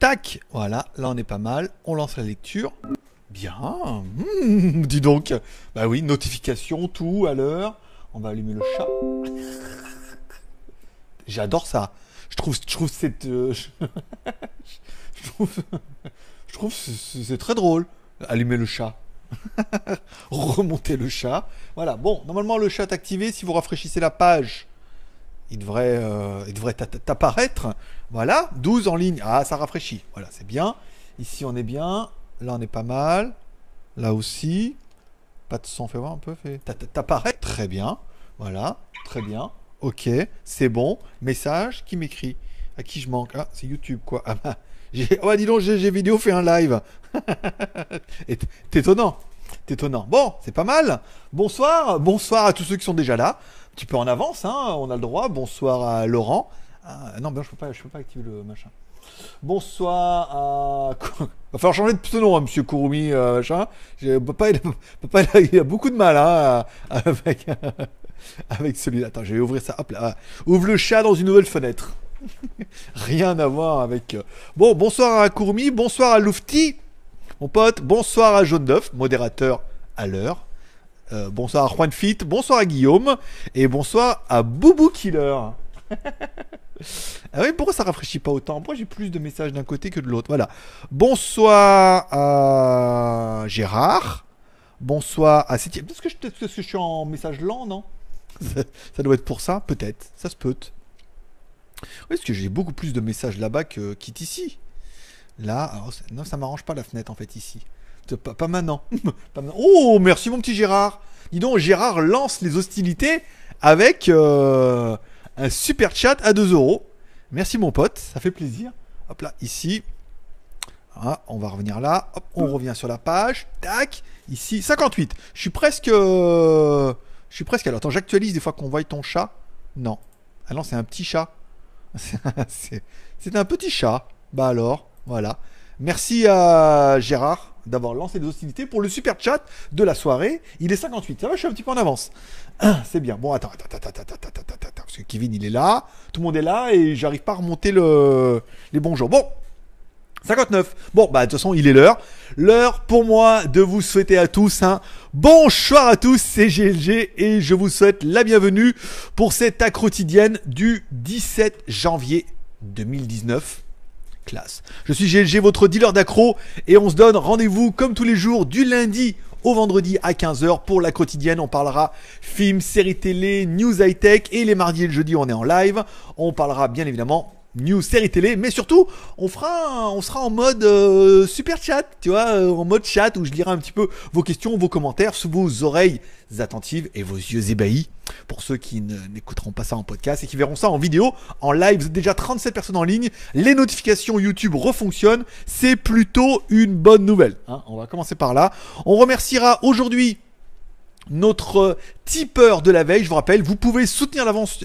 Tac, voilà, là on est pas mal. On lance la lecture. Bien, hmm, dis donc. Bah oui, notification, tout à l'heure. On va allumer le chat. J'adore ça. Je trouve, je trouve cette, euh, je trouve, je trouve c'est très drôle. Allumer le chat. Remonter le chat. Voilà. Bon, normalement le chat est activé. Si vous rafraîchissez la page, il devrait, euh, il devrait t'a- t'apparaître. Voilà. 12 en ligne. Ah, ça rafraîchit. Voilà, c'est bien. Ici, on est bien. Là, on est pas mal. Là aussi. Pas de son, fais voir un peu. T'apparaît. Très bien. Voilà. Très bien. Ok. C'est bon. Message qui m'écrit. À qui je manque? Ah, c'est YouTube, quoi. Ah bah, j'ai... Oh, bah, dis donc, GG Vidéo fait un live. Et t- C'est étonnant. C'est étonnant. Bon, c'est pas mal. Bonsoir. Bonsoir à tous ceux qui sont déjà là. Un petit peu en avance, hein. On a le droit. Bonsoir à Laurent. Ah, non, ben, je peux peux pas activer le machin. Bonsoir à. Va falloir changer de pseudo, hein, monsieur Kurumi, Papa, il a, papa, il a- il beaucoup de mal, hein, avec, avec celui-là. Attends, je vais ouvrir ça. Hop là. Ouvre le chat dans une nouvelle fenêtre. Rien à voir avec. euh, Bon, bonsoir à Kurumi, bonsoir à Lufti, mon pote. Bonsoir à Jaune d'œuf, modérateur à l'heure. Euh, bonsoir à Juan Fit, bonsoir à Guillaume. Et bonsoir à Boubou Killer. Ah oui, pourquoi ça rafraîchit pas autant? Pourquoi j'ai plus de messages d'un côté que de l'autre? Voilà. Bonsoir à Gérard. Bonsoir à Septième. Est-ce que, je- est-ce que je suis en message lent, non? Ça, ça doit être pour ça, peut-être. Ça se peut. Oui, parce que j'ai beaucoup plus de messages là-bas que qu'ici. Là, alors, c'est- non, ça m'arrange pas la fenêtre en fait ici. Pas, maintenant. Oh, merci mon petit Gérard. Dis donc, Gérard lance les hostilités avec euh, un super chat à 2 euros. Merci mon pote, ça fait plaisir. Hop là, ici. Ah, on va revenir là. On revient sur la page. Tac. Ici, 58. Je suis presque. euh, Je suis presque. Attends, j'actualise des fois qu'on voit ton chat. Non. Ah non, c'est un petit chat. c'est un petit chat. Bah alors, voilà. Merci à Gérard d'avoir lancé des hostilités pour le super chat de la soirée. Il est 58. Ça va, je suis un petit peu en avance. C'est bien. Bon, attends, attends, attends, attends, attends, attends, attends, parce que Kevin, il est là. Tout le monde est là et j'arrive pas à remonter le... les bons jours. Bon. 59. Bon, bah, de toute façon, il est l'heure. L'heure pour moi de vous souhaiter à tous un bonsoir à tous, c'est GLG et je vous souhaite la bienvenue pour cette accro quotidienne du 17 janvier 2019. Classe. Je suis GLG, votre dealer d'accro, et on se donne rendez-vous comme tous les jours du lundi au vendredi à 15h pour la quotidienne. On parlera films, séries télé, news high-tech, et les mardis et le jeudi on est en live. On parlera bien évidemment news, séries télé, mais surtout on sera en mode euh, super chat, tu vois, euh, en mode chat où je lirai un petit peu vos questions, vos commentaires sous vos oreilles attentives et vos yeux ébahis. Pour ceux qui n'écouteront pas ça en podcast et qui verront ça en vidéo, en live, déjà 37 personnes en ligne, les notifications YouTube refonctionnent, c'est plutôt une bonne nouvelle. hein. on va commencer par là. On remerciera aujourd'hui notre tipeur de la veille. Je vous rappelle, vous pouvez soutenir l'avance.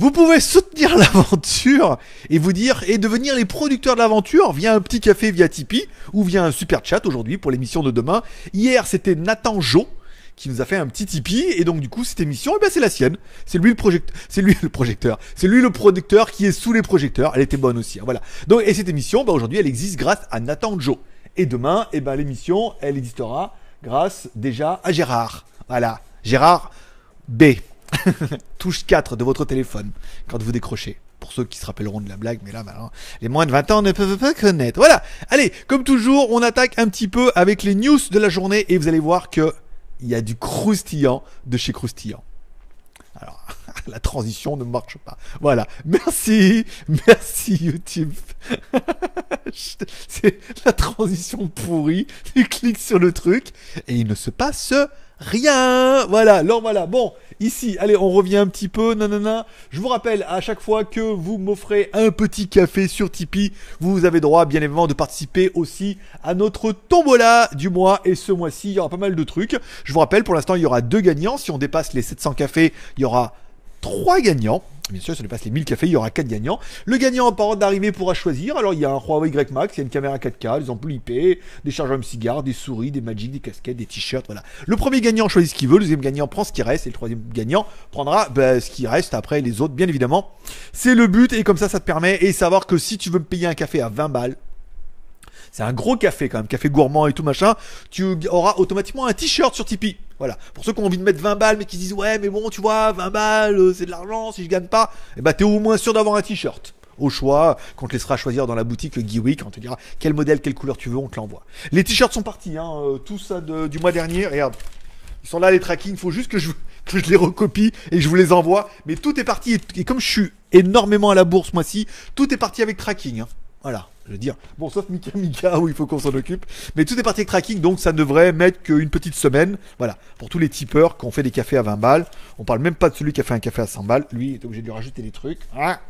Vous pouvez soutenir l'aventure et vous dire et devenir les producteurs de l'aventure via un petit café via Tipeee ou via un super chat aujourd'hui pour l'émission de demain. Hier, c'était Nathan Jo qui nous a fait un petit Tipeee et donc du coup cette émission eh ben, c'est la sienne. C'est lui le projecteur, c'est lui le projecteur, c'est lui le producteur qui est sous les projecteurs. Elle était bonne aussi, hein, voilà. Donc et cette émission bah, aujourd'hui elle existe grâce à Nathan Jo. Et demain eh ben l'émission elle existera grâce déjà à Gérard. Voilà, Gérard B. Touche 4 de votre téléphone quand vous décrochez. Pour ceux qui se rappelleront de la blague, mais là maintenant, les moins de 20 ans ne peuvent pas connaître. Voilà. Allez, comme toujours, on attaque un petit peu avec les news de la journée et vous allez voir que il y a du croustillant de chez croustillant. Alors, la transition ne marche pas. Voilà. Merci. Merci YouTube. C'est la transition pourrie. Tu cliques sur le truc et il ne se passe rien. Voilà. Alors voilà. Bon, ici, allez, on revient un petit peu. Nanana. Je vous rappelle à chaque fois que vous m'offrez un petit café sur Tipeee, vous avez droit, bien évidemment, de participer aussi à notre tombola du mois. Et ce mois-ci, il y aura pas mal de trucs. Je vous rappelle, pour l'instant, il y aura deux gagnants. Si on dépasse les 700 cafés, il y aura trois gagnants. Bien sûr, ça dépasse les 1000 cafés, il y aura 4 gagnants. Le gagnant en parole d'arrivée pourra choisir. Alors, il y a un Huawei Y Max, il y a une caméra 4K, des ampoules IP, des chargeurs de cigares, des souris, des Magic, des casquettes, des t-shirts, voilà. Le premier gagnant choisit ce qu'il veut, le deuxième gagnant prend ce qui reste, et le troisième gagnant prendra bah, ce qui reste après les autres, bien évidemment. C'est le but, et comme ça, ça te permet, et savoir que si tu veux me payer un café à 20 balles, c'est un gros café quand même, café gourmand et tout machin, tu auras automatiquement un t-shirt sur Tipeee. Voilà. Pour ceux qui ont envie de mettre 20 balles mais qui disent ouais mais bon tu vois 20 balles euh, c'est de l'argent si je gagne pas, eh ben, t'es au moins sûr d'avoir un t-shirt. Au choix, qu'on te laissera choisir dans la boutique le Geeweek, on te dira quel modèle, quelle couleur tu veux, on te l'envoie. Les t-shirts sont partis, hein, euh, tout ça du mois dernier, regarde. Ils sont là les tracking, il faut juste que je, les recopie et je vous les envoie. Mais tout est parti, et, comme je suis énormément à la bourse moi-ci, tout est parti avec tracking. Hein. Voilà je veux dire. Bon, sauf Mika Mika où il faut qu'on s'en occupe. Mais tout est parti avec tracking, donc ça ne devrait mettre qu'une petite semaine. Voilà. Pour tous les tipeurs qui ont fait des cafés à 20 balles. On parle même pas de celui qui a fait un café à 100 balles. Lui, il est obligé de lui rajouter des trucs. Ah,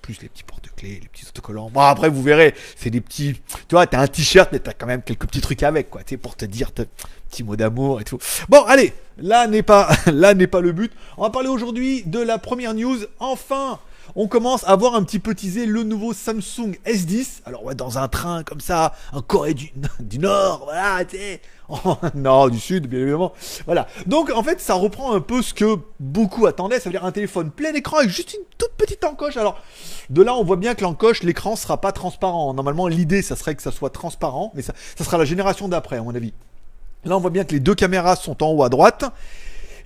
plus les petits porte-clés, les petits autocollants. Bon, après, vous verrez, c'est des petits. Tu vois, t'as un t-shirt, mais t'as quand même quelques petits trucs avec, quoi. Tu sais, pour te dire, petit mot d'amour et tout. Bon, allez, là n'est pas, là n'est pas le but. On va parler aujourd'hui de la première news. Enfin, on commence à voir un petit peu teaser le nouveau Samsung S10. Alors ouais, dans un train comme ça, en Corée du, Nord, voilà, tu sais. non, du Sud, bien évidemment. Voilà. Donc en fait, ça reprend un peu ce que beaucoup attendaient, ça veut dire un téléphone plein écran avec juste une toute petite encoche. Alors de là, on voit bien que l'encoche, l'écran sera pas transparent. Normalement, l'idée, ça serait que ça soit transparent, mais ça, ça sera la génération d'après, à mon avis. Là, on voit bien que les deux caméras sont en haut à droite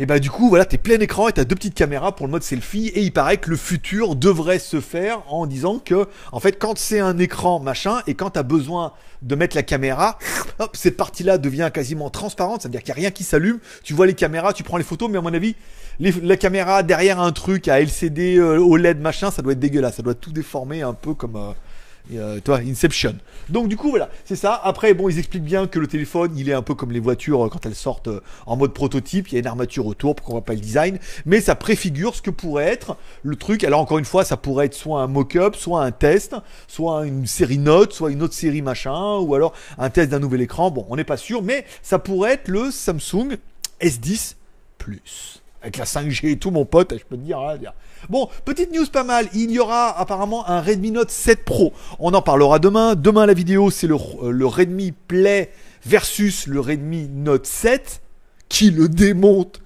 et bah du coup voilà t'es plein écran et t'as deux petites caméras pour le mode selfie. Et il paraît que le futur devrait se faire en disant que en fait quand c'est un écran machin et quand t'as besoin de mettre la caméra, hop cette partie là devient quasiment transparente, c'est-à-dire qu'il n'y a rien qui s'allume, tu vois les caméras, tu prends les photos mais à mon avis la caméra derrière un truc à LCD euh, OLED machin ça doit être dégueulasse, ça doit tout déformer un peu comme euh, euh, toi, Inception. Donc du coup voilà, c'est ça. Après bon, ils expliquent bien que le téléphone, il est un peu comme les voitures euh, quand elles sortent euh, en mode prototype. Il y a une armature autour, pour qu'on voit pas le design, mais ça préfigure ce que pourrait être le truc. Alors encore une fois, ça pourrait être soit un mock-up, soit un test, soit une série note, soit une autre série machin, ou alors un test d'un nouvel écran. Bon, on n'est pas sûr, mais ça pourrait être le Samsung S10 Plus avec la 5G et tout, mon pote, je peux te dire. Hein, bon, petite news pas mal. Il y aura apparemment un Redmi Note 7 Pro. On en parlera demain. Demain, la vidéo, c'est le, euh, le Redmi Play versus le Redmi Note 7 qui le démonte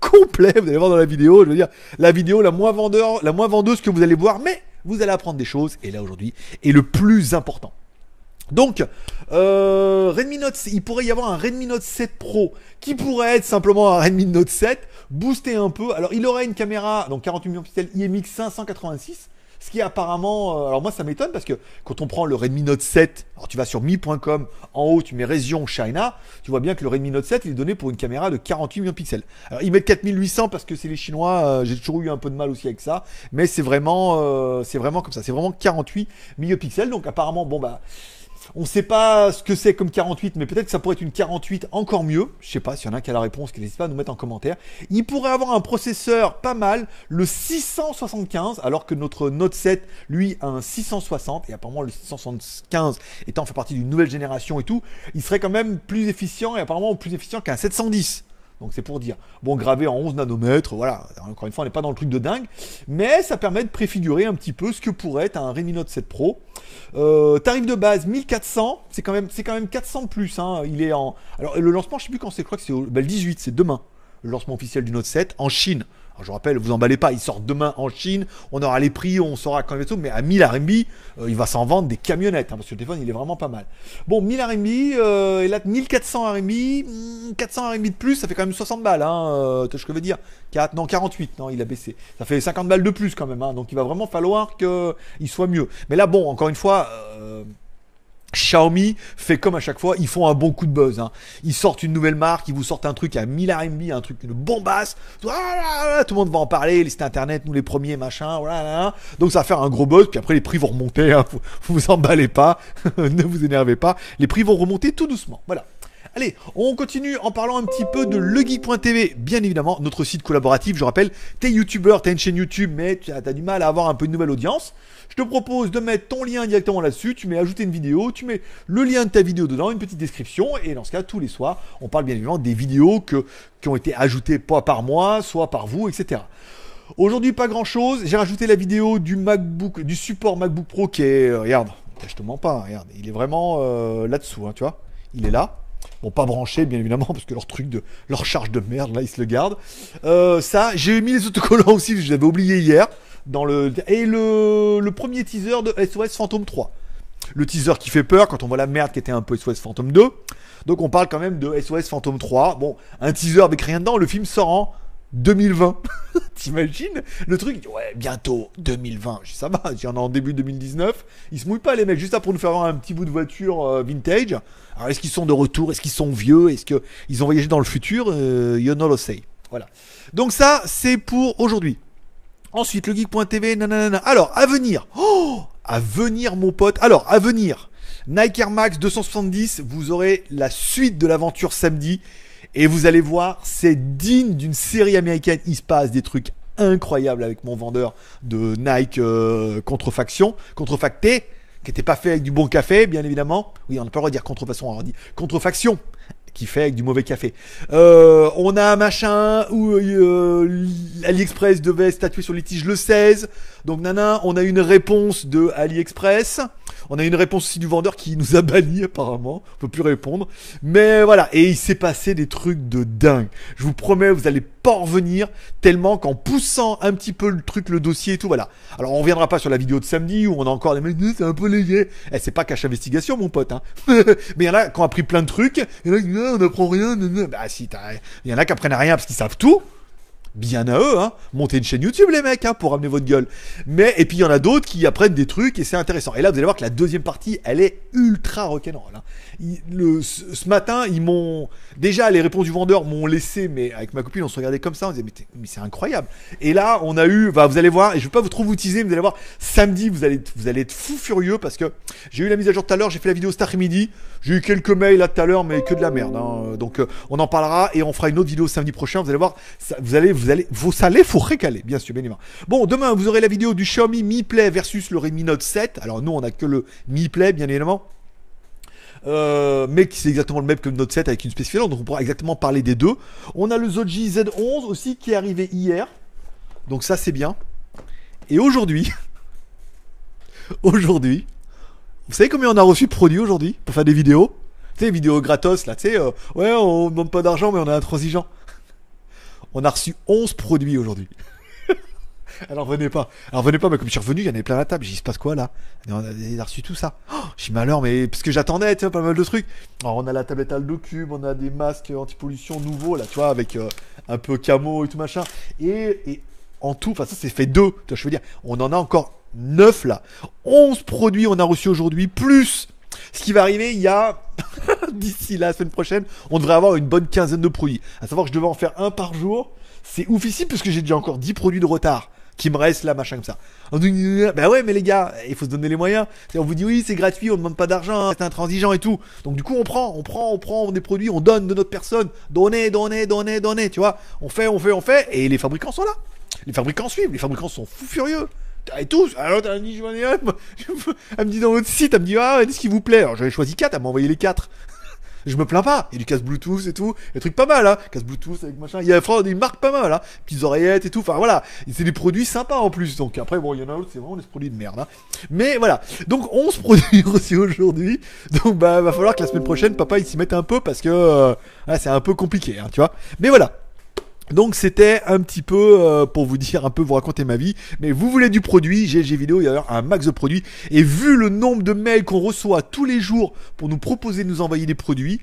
complet. Vous allez voir dans la vidéo. Je veux dire, la vidéo la moins la moins vendeuse que vous allez voir, mais vous allez apprendre des choses. Et là, aujourd'hui, est le plus important. Donc, euh, Redmi Note, il pourrait y avoir un Redmi Note 7 Pro qui pourrait être simplement un Redmi Note 7 boosté un peu. Alors, il aurait une caméra, donc 48 millions de pixels IMX 586. Ce qui est apparemment, euh, alors moi ça m'étonne parce que quand on prend le Redmi Note 7, alors tu vas sur mi.com, en haut tu mets région China, tu vois bien que le Redmi Note 7 il est donné pour une caméra de 48 millions de pixels. Alors ils mettent 4800 parce que c'est les Chinois, euh, j'ai toujours eu un peu de mal aussi avec ça, mais c'est vraiment, c'est vraiment comme ça, c'est vraiment 48 millions de pixels. Donc apparemment bon bah on ne sait pas ce que c'est comme 48, mais peut-être que ça pourrait être une 48 encore mieux. Je sais pas s'il y en a qui a la réponse, n'hésite pas à nous mettre en commentaire. Il pourrait avoir un processeur pas mal, le 675, alors que notre Note 7, lui, a un 660, et apparemment le 675 étant fait partie d'une nouvelle génération et tout, il serait quand même plus efficient, et apparemment plus efficient qu'un 710. Donc c'est pour dire. Bon, gravé en 11 nanomètres, voilà. Encore une fois, on n'est pas dans le truc de dingue. Mais ça permet de préfigurer un petit peu ce que pourrait être un Redmi Note 7 Pro. Euh, tarif de base 1400, c'est quand même c'est quand même 400 plus. Hein. Il est en. Alors le lancement, je sais plus quand c'est. Je crois que c'est ben, le 18, c'est demain. Le lancement officiel du Note 7 en Chine je rappelle, vous emballez pas, il sort demain en Chine, on aura les prix, on saura quand va tout, mais à 1000 RMB, euh, il va s'en vendre des camionnettes, hein, parce que le téléphone, il est vraiment pas mal. Bon, 1000 RMB, euh, et là, 1400 RMB, 400 RMB de plus, ça fait quand même 60 balles, hein, euh, ce que je veux dire? 4, non, 48, non, il a baissé. Ça fait 50 balles de plus quand même, hein, donc il va vraiment falloir qu'il soit mieux. Mais là, bon, encore une fois, Xiaomi fait comme à chaque fois, ils font un bon coup de buzz. Hein. Ils sortent une nouvelle marque, ils vous sortent un truc à 1000 RMB, un truc, une bombasse. tout le monde va en parler, les sites internet, nous les premiers, machin. Donc ça va faire un gros buzz, puis après les prix vont remonter. Hein. Vous, vous emballez pas, ne vous énervez pas. Les prix vont remonter tout doucement. Voilà. Allez, on continue en parlant un petit peu de legeek.tv. Bien évidemment, notre site collaboratif, je rappelle, t'es youtubeur, t'as une chaîne YouTube, mais tu as, du mal à avoir un peu de nouvelle audience. Je te propose de mettre ton lien directement là-dessus, tu mets ajouter une vidéo, tu mets le lien de ta vidéo dedans, une petite description, et dans ce cas, tous les soirs, on parle bien évidemment des vidéos que, qui ont été ajoutées pas par moi, soit par vous, etc. Aujourd'hui, pas grand chose. J'ai rajouté la vidéo du MacBook, du support MacBook Pro qui est. euh, regarde, je te mens pas, hein, regarde. Il est vraiment euh, là-dessous, hein, tu vois. Il est là. Bon, pas branché, bien évidemment, parce que leur truc de. leur charge de merde, là, ils se le gardent. Euh, ça, j'ai mis les autocollants aussi, je l'avais oublié hier. Dans le, et le, le premier teaser de SOS Phantom 3. Le teaser qui fait peur quand on voit la merde qui était un peu SOS Phantom 2. Donc on parle quand même de SOS Phantom 3. Bon, un teaser avec rien dedans. Le film sort en 2020. T'imagines? Le truc, ouais, bientôt 2020. Je dis, ça va, y en a en début 2019. Ils se mouillent pas les mecs, juste pour nous faire voir un petit bout de voiture euh, vintage. Alors est-ce qu'ils sont de retour? Est-ce qu'ils sont vieux? Est-ce qu'ils ont voyagé dans le futur? Euh, You know say. Voilà. Donc ça, c'est pour aujourd'hui. Ensuite, le geek.tv, nanana. Alors, à venir. Oh À venir, mon pote. Alors, à venir. Nike Air Max 270, vous aurez la suite de l'aventure samedi. Et vous allez voir, c'est digne d'une série américaine. Il se passe des trucs incroyables avec mon vendeur de Nike euh, contrefaction, contrefacté, qui n'était pas fait avec du bon café, bien évidemment. Oui, on n'a pas le droit de dire contrefaçon, on dit contrefaction qui fait avec du mauvais café. Euh, on a un machin où euh, AliExpress devait statuer sur litige le 16. Donc nana, on a une réponse de AliExpress. On a une réponse aussi du vendeur qui nous a banni apparemment. On peut plus répondre. Mais voilà, et il s'est passé des trucs de dingue. Je vous promets, vous allez pas en revenir tellement qu'en poussant un petit peu le truc, le dossier et tout, voilà. Alors on reviendra pas sur la vidéo de samedi où on a encore des c'est un peu léger. Eh, c'est pas cache investigation, mon pote. Hein. Mais il y en a qui ont appris plein de trucs. Il y en a qui on n'apprend rien. Bah si, il y en a qui apprennent rien parce qu'ils savent tout. Bien à eux, hein. Montez une chaîne YouTube, les mecs, hein, pour ramener votre gueule. Mais, et puis il y en a d'autres qui apprennent des trucs et c'est intéressant. Et là, vous allez voir que la deuxième partie, elle est ultra rock'n'roll. Hein. Ce, matin, ils m'ont. Déjà, les réponses du vendeur m'ont laissé, mais avec ma copine, on se regardait comme ça, on disait, mais, mais c'est incroyable. Et là, on a eu. Bah, vous allez voir, et je vais pas vous trop vous teaser, mais vous allez voir, samedi, vous allez, vous allez être fou furieux parce que j'ai eu la mise à jour tout à l'heure, j'ai fait la vidéo cet après-midi. J'ai eu quelques mails là tout à l'heure, mais que de la merde. hein. Donc, euh, on en parlera et on fera une autre vidéo samedi prochain. Vous allez voir, vous allez, vous allez, vous salez, faut récaler, bien sûr, bien évidemment. Bon, demain, vous aurez la vidéo du Xiaomi Mi Play versus le Redmi Note 7. Alors, nous, on a que le Mi Play, bien évidemment. Euh, mais qui c'est exactement le même que le Note 7 avec une spécification, donc on pourra exactement parler des deux. On a le Zoji Z11 aussi qui est arrivé hier, donc ça c'est bien. Et aujourd'hui, aujourd'hui, vous savez combien on a reçu de produits aujourd'hui pour faire des vidéos? Tu sais, vidéos gratos là, tu sais, euh, ouais, on demande pas d'argent, mais on est intransigeant. On a reçu 11 produits aujourd'hui. Alors venez pas. Alors venez pas, mais comme je suis revenu, il y en avait plein à la table. J'ai dit, il se passe quoi là? On a, a reçu tout ça. Oh, j'ai malheur, mais parce que j'attendais, tu vois, pas mal de trucs. Alors on a la tablette Aldo Cube, on a des masques anti-pollution nouveaux là, tu vois, avec euh, un peu camo et tout machin. Et, et en tout, enfin ça c'est fait deux. Tu vois, je veux dire, on en a encore 9 là. 11 produits on a reçu aujourd'hui, plus ce qui va arriver, il y a d'ici la semaine prochaine, on devrait avoir une bonne quinzaine de produits. À savoir que je devais en faire un par jour. C'est oufissime parce que j'ai déjà encore 10 produits de retard qui me restent là, machin comme ça. On dit, bah ouais, mais les gars, il faut se donner les moyens. On vous dit, oui, c'est gratuit, on demande pas d'argent, hein, c'est intransigeant et tout. Donc du coup, on prend, on prend, on prend des produits, on donne de notre personne. Donnez, donnez, donnez, donnez, tu vois. On fait, on fait, on fait, et les fabricants sont là. Les fabricants suivent, les fabricants sont fous furieux. Et tous, alors t'as dit, je elle me dit dans votre site, elle me dit, ah, qu'est-ce qui vous plaît? Alors j'avais choisi 4, elle m'a envoyé les 4. Je me plains pas. Il y a du casque Bluetooth et tout. Des trucs pas mal, hein. Casque Bluetooth avec machin. Il y a des marques pas mal, hein. Petites oreillettes et tout. Enfin voilà. C'est des produits sympas en plus. Donc après, bon, il y en a d'autres, c'est vraiment des produits de merde, hein. Mais voilà. Donc 11 produits reçus aujourd'hui. Donc bah, va falloir que la semaine prochaine, papa, il s'y mette un peu parce que, euh, c'est un peu compliqué, hein, tu vois. Mais voilà. Donc c'était un petit peu euh, pour vous dire un peu vous raconter ma vie. Mais vous voulez du produit, GLG vidéo, il y a un max de produits. Et vu le nombre de mails qu'on reçoit tous les jours pour nous proposer de nous envoyer des produits,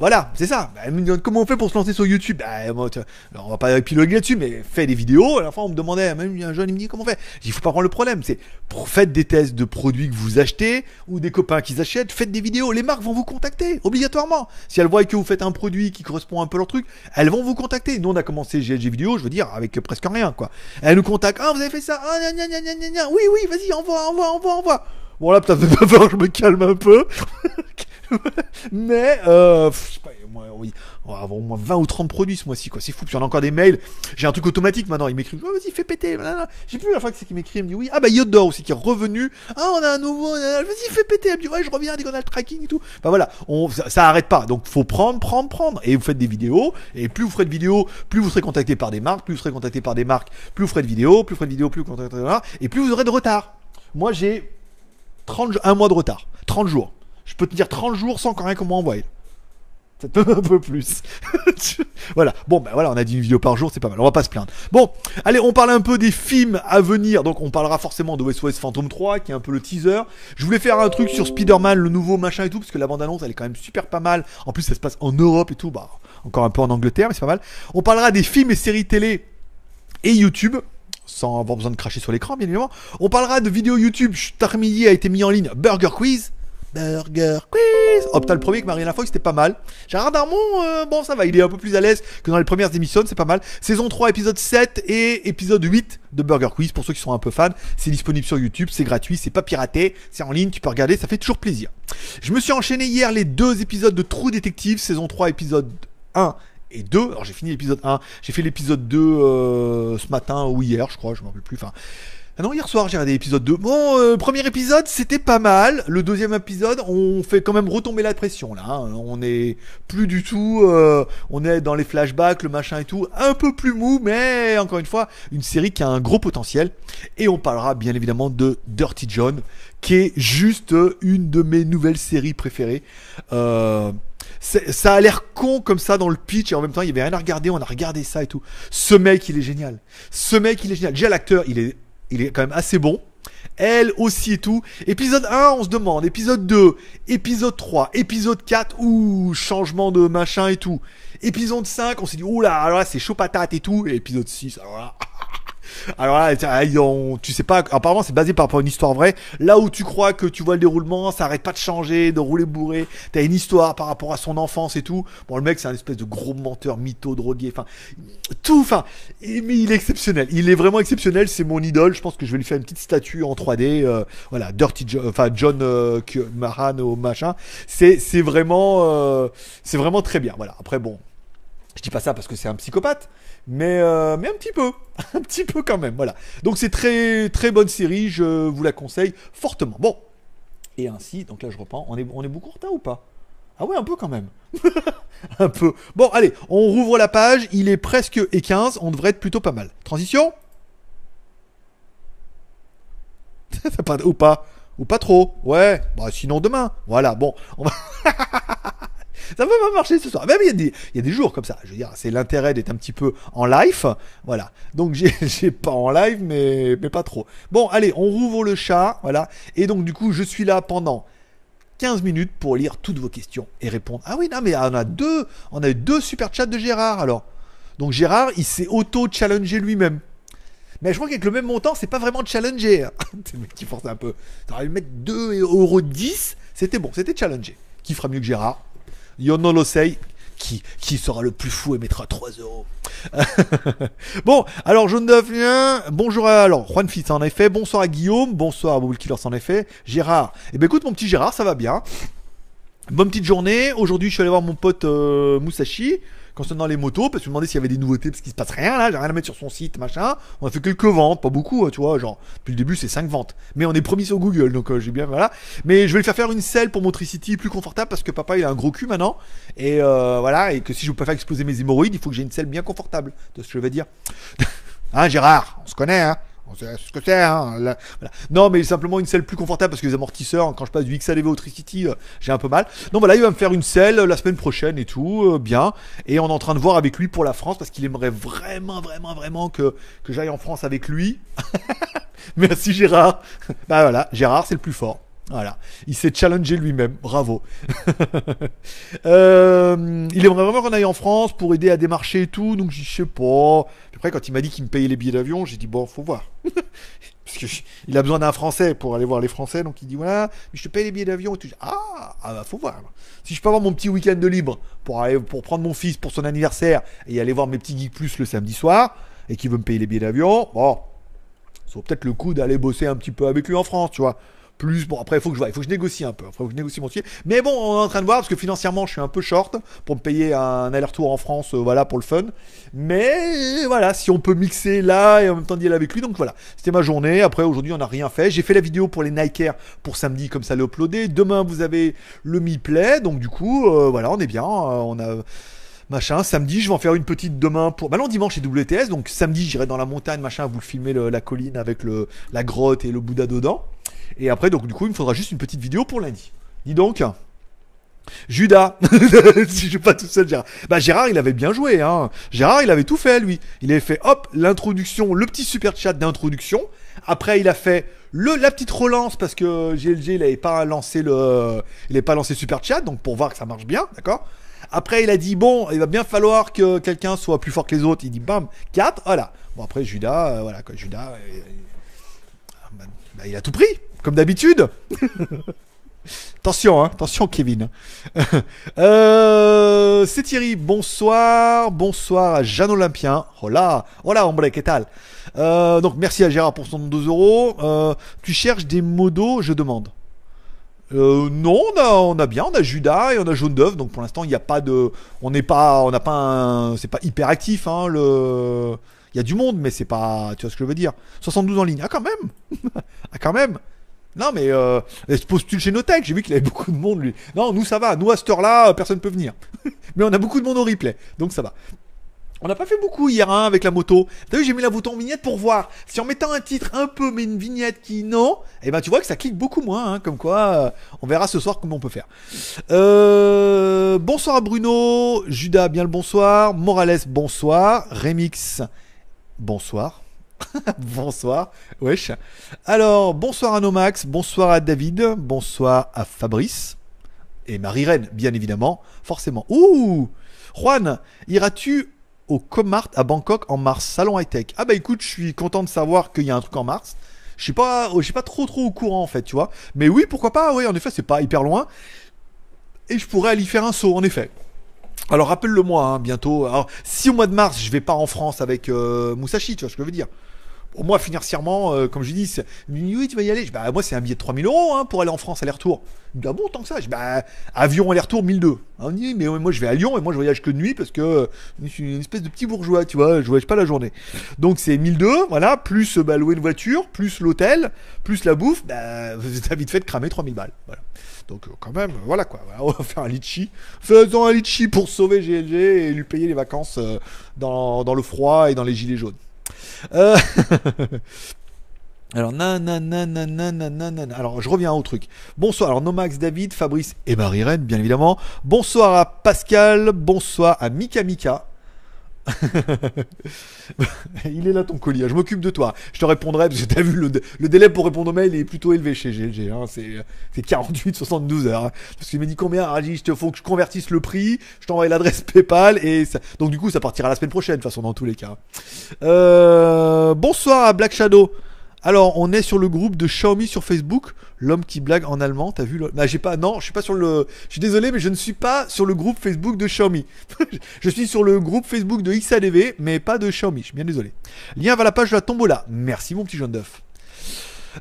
voilà, c'est ça. Elle me demande comment on fait pour se lancer sur YouTube. Bah, on va pas épiloguer là-dessus, mais fais des vidéos. À la fin, on me demandait, même un jeune, il me dit comment on fait? Il faut pas prendre le problème. C'est faites des tests de produits que vous achetez ou des copains qui achètent. Faites des vidéos. Les marques vont vous contacter obligatoirement. Si elles voient que vous faites un produit qui correspond un peu à leur truc, elles vont vous contacter. Nous, on a commencé GLG vidéo, je veux dire, avec presque rien, quoi. Elles nous contactent. Ah, vous avez fait ça? Ah, gna, gna, gna, gna. Oui, oui, vas-y, envoie, envoie, envoie, envoie. Bon là, peut-être falloir que je me calme un peu. Mais euh, pff, je sais pas, on va avoir au moins 20 ou 30 produits ce mois-ci, quoi. C'est fou. Puis on a encore des mails. J'ai un truc automatique maintenant. Il m'écrit, oh, vas-y, fais péter. J'ai plus la fois que c'est qui m'écrit. Il me dit, oui. Ah, bah, Yodor aussi qui est revenu. Ah, on a un nouveau. Vas-y, fais péter. Il me dit, ouais, je reviens dès qu'on a le tracking et tout. Bah, voilà. On, ça, ça, arrête pas. Donc, faut prendre, prendre, prendre. Et vous faites des vidéos. Et plus vous ferez de vidéos, plus vous serez contacté par des marques. Plus vous serez contacté par des marques, plus vous ferez de vidéos. Plus vous ferez de vidéos, plus vous contacté, et plus vous aurez de retard. Moi, j'ai 30, un mois de retard. 30 jours. Je peux te dire 30 jours sans quand rien qu'on m'envoie. un peu plus. voilà. Bon, ben voilà, on a dit une vidéo par jour, c'est pas mal. On va pas se plaindre. Bon, allez, on parle un peu des films à venir. Donc, on parlera forcément de SOS Phantom 3, qui est un peu le teaser. Je voulais faire un truc sur Spider-Man, le nouveau machin et tout, parce que la bande-annonce, elle est quand même super pas mal. En plus, ça se passe en Europe et tout. Bah, encore un peu en Angleterre, mais c'est pas mal. On parlera des films et séries télé et YouTube sans avoir besoin de cracher sur l'écran, bien évidemment. On parlera de vidéos YouTube. Midi a été mis en ligne Burger Quiz. Burger Quiz Oh putain, le premier avec Mariana Fox, c'était pas mal. Gérard Darmon, euh, bon, ça va, il est un peu plus à l'aise que dans les premières émissions, c'est pas mal. Saison 3, épisode 7 et épisode 8 de Burger Quiz, pour ceux qui sont un peu fans. C'est disponible sur YouTube, c'est gratuit, c'est pas piraté, c'est en ligne, tu peux regarder, ça fait toujours plaisir. Je me suis enchaîné hier les deux épisodes de True Detective, saison 3, épisode 1 et 2. Alors j'ai fini l'épisode 1, j'ai fait l'épisode 2 euh, ce matin ou hier, je crois, je m'en rappelle plus. Enfin, ah non, hier soir j'ai regardé l'épisode 2. Bon, euh, premier épisode, c'était pas mal. Le deuxième épisode, on fait quand même retomber la pression là. Hein. On est plus du tout, euh, on est dans les flashbacks, le machin et tout, un peu plus mou, mais encore une fois, une série qui a un gros potentiel. Et on parlera bien évidemment de Dirty John, qui est juste une de mes nouvelles séries préférées. Euh, ça a l'air con comme ça dans le pitch et en même temps il y avait rien à regarder, on a regardé ça et tout. Ce mec il est génial. Ce mec il est génial. Déjà l'acteur il est il est quand même assez bon. Elle aussi et tout. Épisode 1, on se demande. Épisode 2, épisode 3, épisode 4, ouh, changement de machin et tout. Épisode 5, on s'est dit, oula, alors là, c'est chaud patate et tout. Et épisode 6, alors là, alors là, tu sais pas, apparemment c'est basé par rapport à une histoire vraie. Là où tu crois que tu vois le déroulement, ça arrête pas de changer, de rouler bourré. T'as une histoire par rapport à son enfance et tout. Bon, le mec c'est un espèce de gros menteur, mytho, drogué, enfin tout, enfin, mais il est exceptionnel. Il est vraiment exceptionnel. C'est mon idole. Je pense que je vais lui faire une petite statue en 3D. Euh, voilà, Dirty, John, enfin John euh, Mahan au machin. C'est c'est vraiment, euh, c'est vraiment très bien. Voilà. Après bon, je dis pas ça parce que c'est un psychopathe mais, euh, mais un petit peu, un petit peu quand même, voilà. Donc c'est très très bonne série, je vous la conseille fortement. Bon, et ainsi, donc là je reprends, on est, on est beaucoup en retard ou pas? Ah ouais, un peu quand même. un peu. Bon, allez, on rouvre la page, il est presque et 15, on devrait être plutôt pas mal. Transition Ou pas Ou pas trop Ouais, bah sinon demain. Voilà, bon, on va... ça peut pas marcher ce soir. Même il y, a des, jours comme ça. Je veux dire, c'est l'intérêt d'être un petit peu en live. Voilà. Donc j'ai pas en live, mais, pas trop. Bon, allez, on rouvre le chat. Voilà. Et donc du coup, je suis là pendant 15 minutes pour lire toutes vos questions et répondre. Ah oui, non, mais on a deux, on a eu deux super chats de Gérard alors. Donc Gérard, il s'est auto-challengé lui-même. Mais je crois qu'avec le même montant, c'est pas vraiment challenger. c'est le mec qui force un peu. T'aurais dû mettre 2,10€, c'était bon, c'était challenger. Qui fera mieux que Gérard? Yonolosei, qui, qui sera le plus fou et mettra 3 euros. bon, alors jaune d'œuf, bonjour à alors Juan Fitz en effet, bonsoir à Guillaume, bonsoir à Bobble en effet, Gérard. Eh ben écoute mon petit Gérard, ça va bien. Bonne petite journée. Aujourd'hui, je suis allé voir mon pote euh, Musashi concernant les motos, parce que je me demandais s'il y avait des nouveautés, parce qu'il se passe rien là, j'ai rien à mettre sur son site, machin. On a fait quelques ventes, pas beaucoup, hein, tu vois, genre, depuis le début c'est 5 ventes. Mais on est promis sur Google, donc euh, j'ai bien, voilà. Mais je vais lui faire faire une selle pour Motricity plus confortable, parce que papa il a un gros cul maintenant, et euh, voilà, et que si je veux pas faire exploser mes hémorroïdes, il faut que j'ai une selle bien confortable, de ce que je veux dire? hein Gérard, on se connaît, hein? C'est ce que c'est. Hein, Non, mais simplement une selle plus confortable parce que les amortisseurs, quand je passe du XLV au Tricity, euh, j'ai un peu mal. Donc voilà, il va me faire une selle la semaine prochaine et tout, euh, bien. Et on est en train de voir avec lui pour la France parce qu'il aimerait vraiment, vraiment, vraiment que, que j'aille en France avec lui. Merci Gérard. bah voilà, Gérard, c'est le plus fort. Voilà, il s'est challengé lui-même, bravo. euh, il aimerait vraiment qu'on aille en France pour aider à démarcher et tout, donc je sais pas. Après, quand il m'a dit qu'il me payait les billets d'avion, j'ai dit bon, faut voir. Parce qu'il a besoin d'un Français pour aller voir les Français, donc il dit voilà, mais je te paye les billets d'avion. Et tout. Ah, ah bah faut voir. Si je peux avoir mon petit week-end de libre pour aller pour prendre mon fils pour son anniversaire et aller voir mes petits geeks plus le samedi soir et qu'il veut me payer les billets d'avion, bon, ça vaut peut-être le coup d'aller bosser un petit peu avec lui en France, tu vois plus. Bon, après, il faut que je vois, il faut que je négocie un peu. Il faut que je négocie mon. Mais bon, on est en train de voir parce que financièrement, je suis un peu short pour me payer un aller-retour en France, euh, voilà, pour le fun. Mais voilà, si on peut mixer là et en même temps aller avec lui. Donc voilà, c'était ma journée. Après, aujourd'hui, on n'a rien fait. J'ai fait la vidéo pour les Nike Air pour samedi, comme ça, l'ai uploadé. Demain, vous avez le Mi Play. Donc du coup, euh, voilà, on est bien. Euh, on a machin. Samedi, je vais en faire une petite demain pour. Bah non, dimanche c'est WTS, donc samedi j'irai dans la montagne, machin, vous filmer la colline avec le, la grotte et le Bouddha dedans. Et après, donc du coup, il me faudra juste une petite vidéo pour lundi. Dis donc. Judas, si je suis pas tout seul, Gérard. Bah Gérard, il avait bien joué, hein. Gérard, il avait tout fait lui. Il avait fait, hop, l'introduction, le petit super chat d'introduction. Après, il a fait le la petite relance parce que GLG, il avait pas lancé le, il super chat, donc pour voir que ça marche bien, d'accord. Après, il a dit bon, il va bien falloir que quelqu'un soit plus fort que les autres. Il dit bam, 4, voilà. Bon après Judas, euh, voilà quoi, Judas, euh, bah, il a tout pris comme d'habitude. attention, hein, attention Kevin. euh, c'est Thierry, bonsoir, bonsoir à Jeanne Olympien. Hola, hola hombre, que tal euh, Donc merci à Gérard pour son 2 euros. Euh, tu cherches des modos, je demande. Non, on a, bien, on a Judas et on a Jaune d'œuf, donc pour l'instant il n'y a pas de, on n'est pas, on n'a pas c'est pas hyper actif, hein, il y a du monde, mais c'est pas, tu vois ce que je veux dire. 72 en ligne, ah quand même, ah quand même. Non, mais euh, elle se postule chez Notech. J'ai vu qu'il avait beaucoup de monde, lui. Non, nous, ça va. Nous, à cette heure-là, personne ne peut venir. mais on a beaucoup de monde au replay. Donc, ça va. On n'a pas fait beaucoup hier hein, avec la moto. T'as vu, j'ai mis la moto en vignette pour voir. Si en mettant un titre un peu, mais une vignette qui non, eh ben tu vois que ça clique beaucoup moins. Hein, comme quoi, euh, on verra ce soir comment on peut faire. Euh, bonsoir à Bruno. Judas, bien le bonsoir. Morales, bonsoir. Remix, bonsoir. bonsoir. Wesh. Alors, bonsoir à Nomax, bonsoir à David, bonsoir à Fabrice. Et Marie-Reine, bien évidemment, forcément. Ouh Juan, iras-tu au Comart à Bangkok en mars, salon high-tech? Ah bah écoute, je suis content de savoir qu'il y a un truc en mars. Je suis pas, je suis pas trop trop au courant en fait, tu vois. Mais oui, pourquoi pas, oui, en effet, c'est pas hyper loin. Et je pourrais aller faire un saut, en effet. Alors rappelle-le-moi, hein, bientôt. Alors, si au mois de mars, je vais pas en France avec euh, Musashi, tu vois ce que je veux dire moi, financièrement, euh, comme je dis, oui, tu vas y aller. bah, moi, c'est un billet de 3000 euros hein, pour aller en France aller-retour. Ah bon, tant que ça? Je bah, avion aller-retour, 1002. On dit, mais moi, je vais à Lyon et moi, je voyage que de nuit parce que je suis une espèce de petit bourgeois, tu vois, je voyage pas la journée. Donc, c'est 1002, voilà, plus bah, louer une voiture, plus l'hôtel, plus la bouffe, bah, vous avez vite fait de cramer 3000 balles. Voilà. Donc, euh, quand même, voilà quoi. on va faire un litchi. Faisons un litchi pour sauver GLG et lui payer les vacances euh, dans le froid et dans les gilets jaunes. Euh... Alors, nanana, Alors, je reviens au truc. Bonsoir. Alors, Nomax, David, Fabrice et Marie-Reine, bien évidemment. Bonsoir à Pascal. Bonsoir à Mika Mika. il est là ton colis, je m'occupe de toi. Je te répondrai parce que tu as vu le, délai pour répondre aux mails est plutôt élevé chez GLG. Hein. C'est 48, 72 heures. Hein. Parce qu'il m'a dit combien ah, Il faut que je convertisse le prix, je t'envoie l'adresse PayPal et ça... donc du coup ça partira la semaine prochaine de toute façon dans tous les cas. Euh, bonsoir à Black Shadow. Alors, on est sur le groupe de Xiaomi sur Facebook. L'homme qui blague en allemand, t'as vu le... bah, j'ai pas, non, je suis pas sur le. Je suis désolé, mais je ne suis pas sur le groupe Facebook de Xiaomi. je suis sur le groupe Facebook de XADV, mais pas de Xiaomi. Je suis bien désolé. Lien vers la page de la tombola. Merci mon petit jaune d'œuf.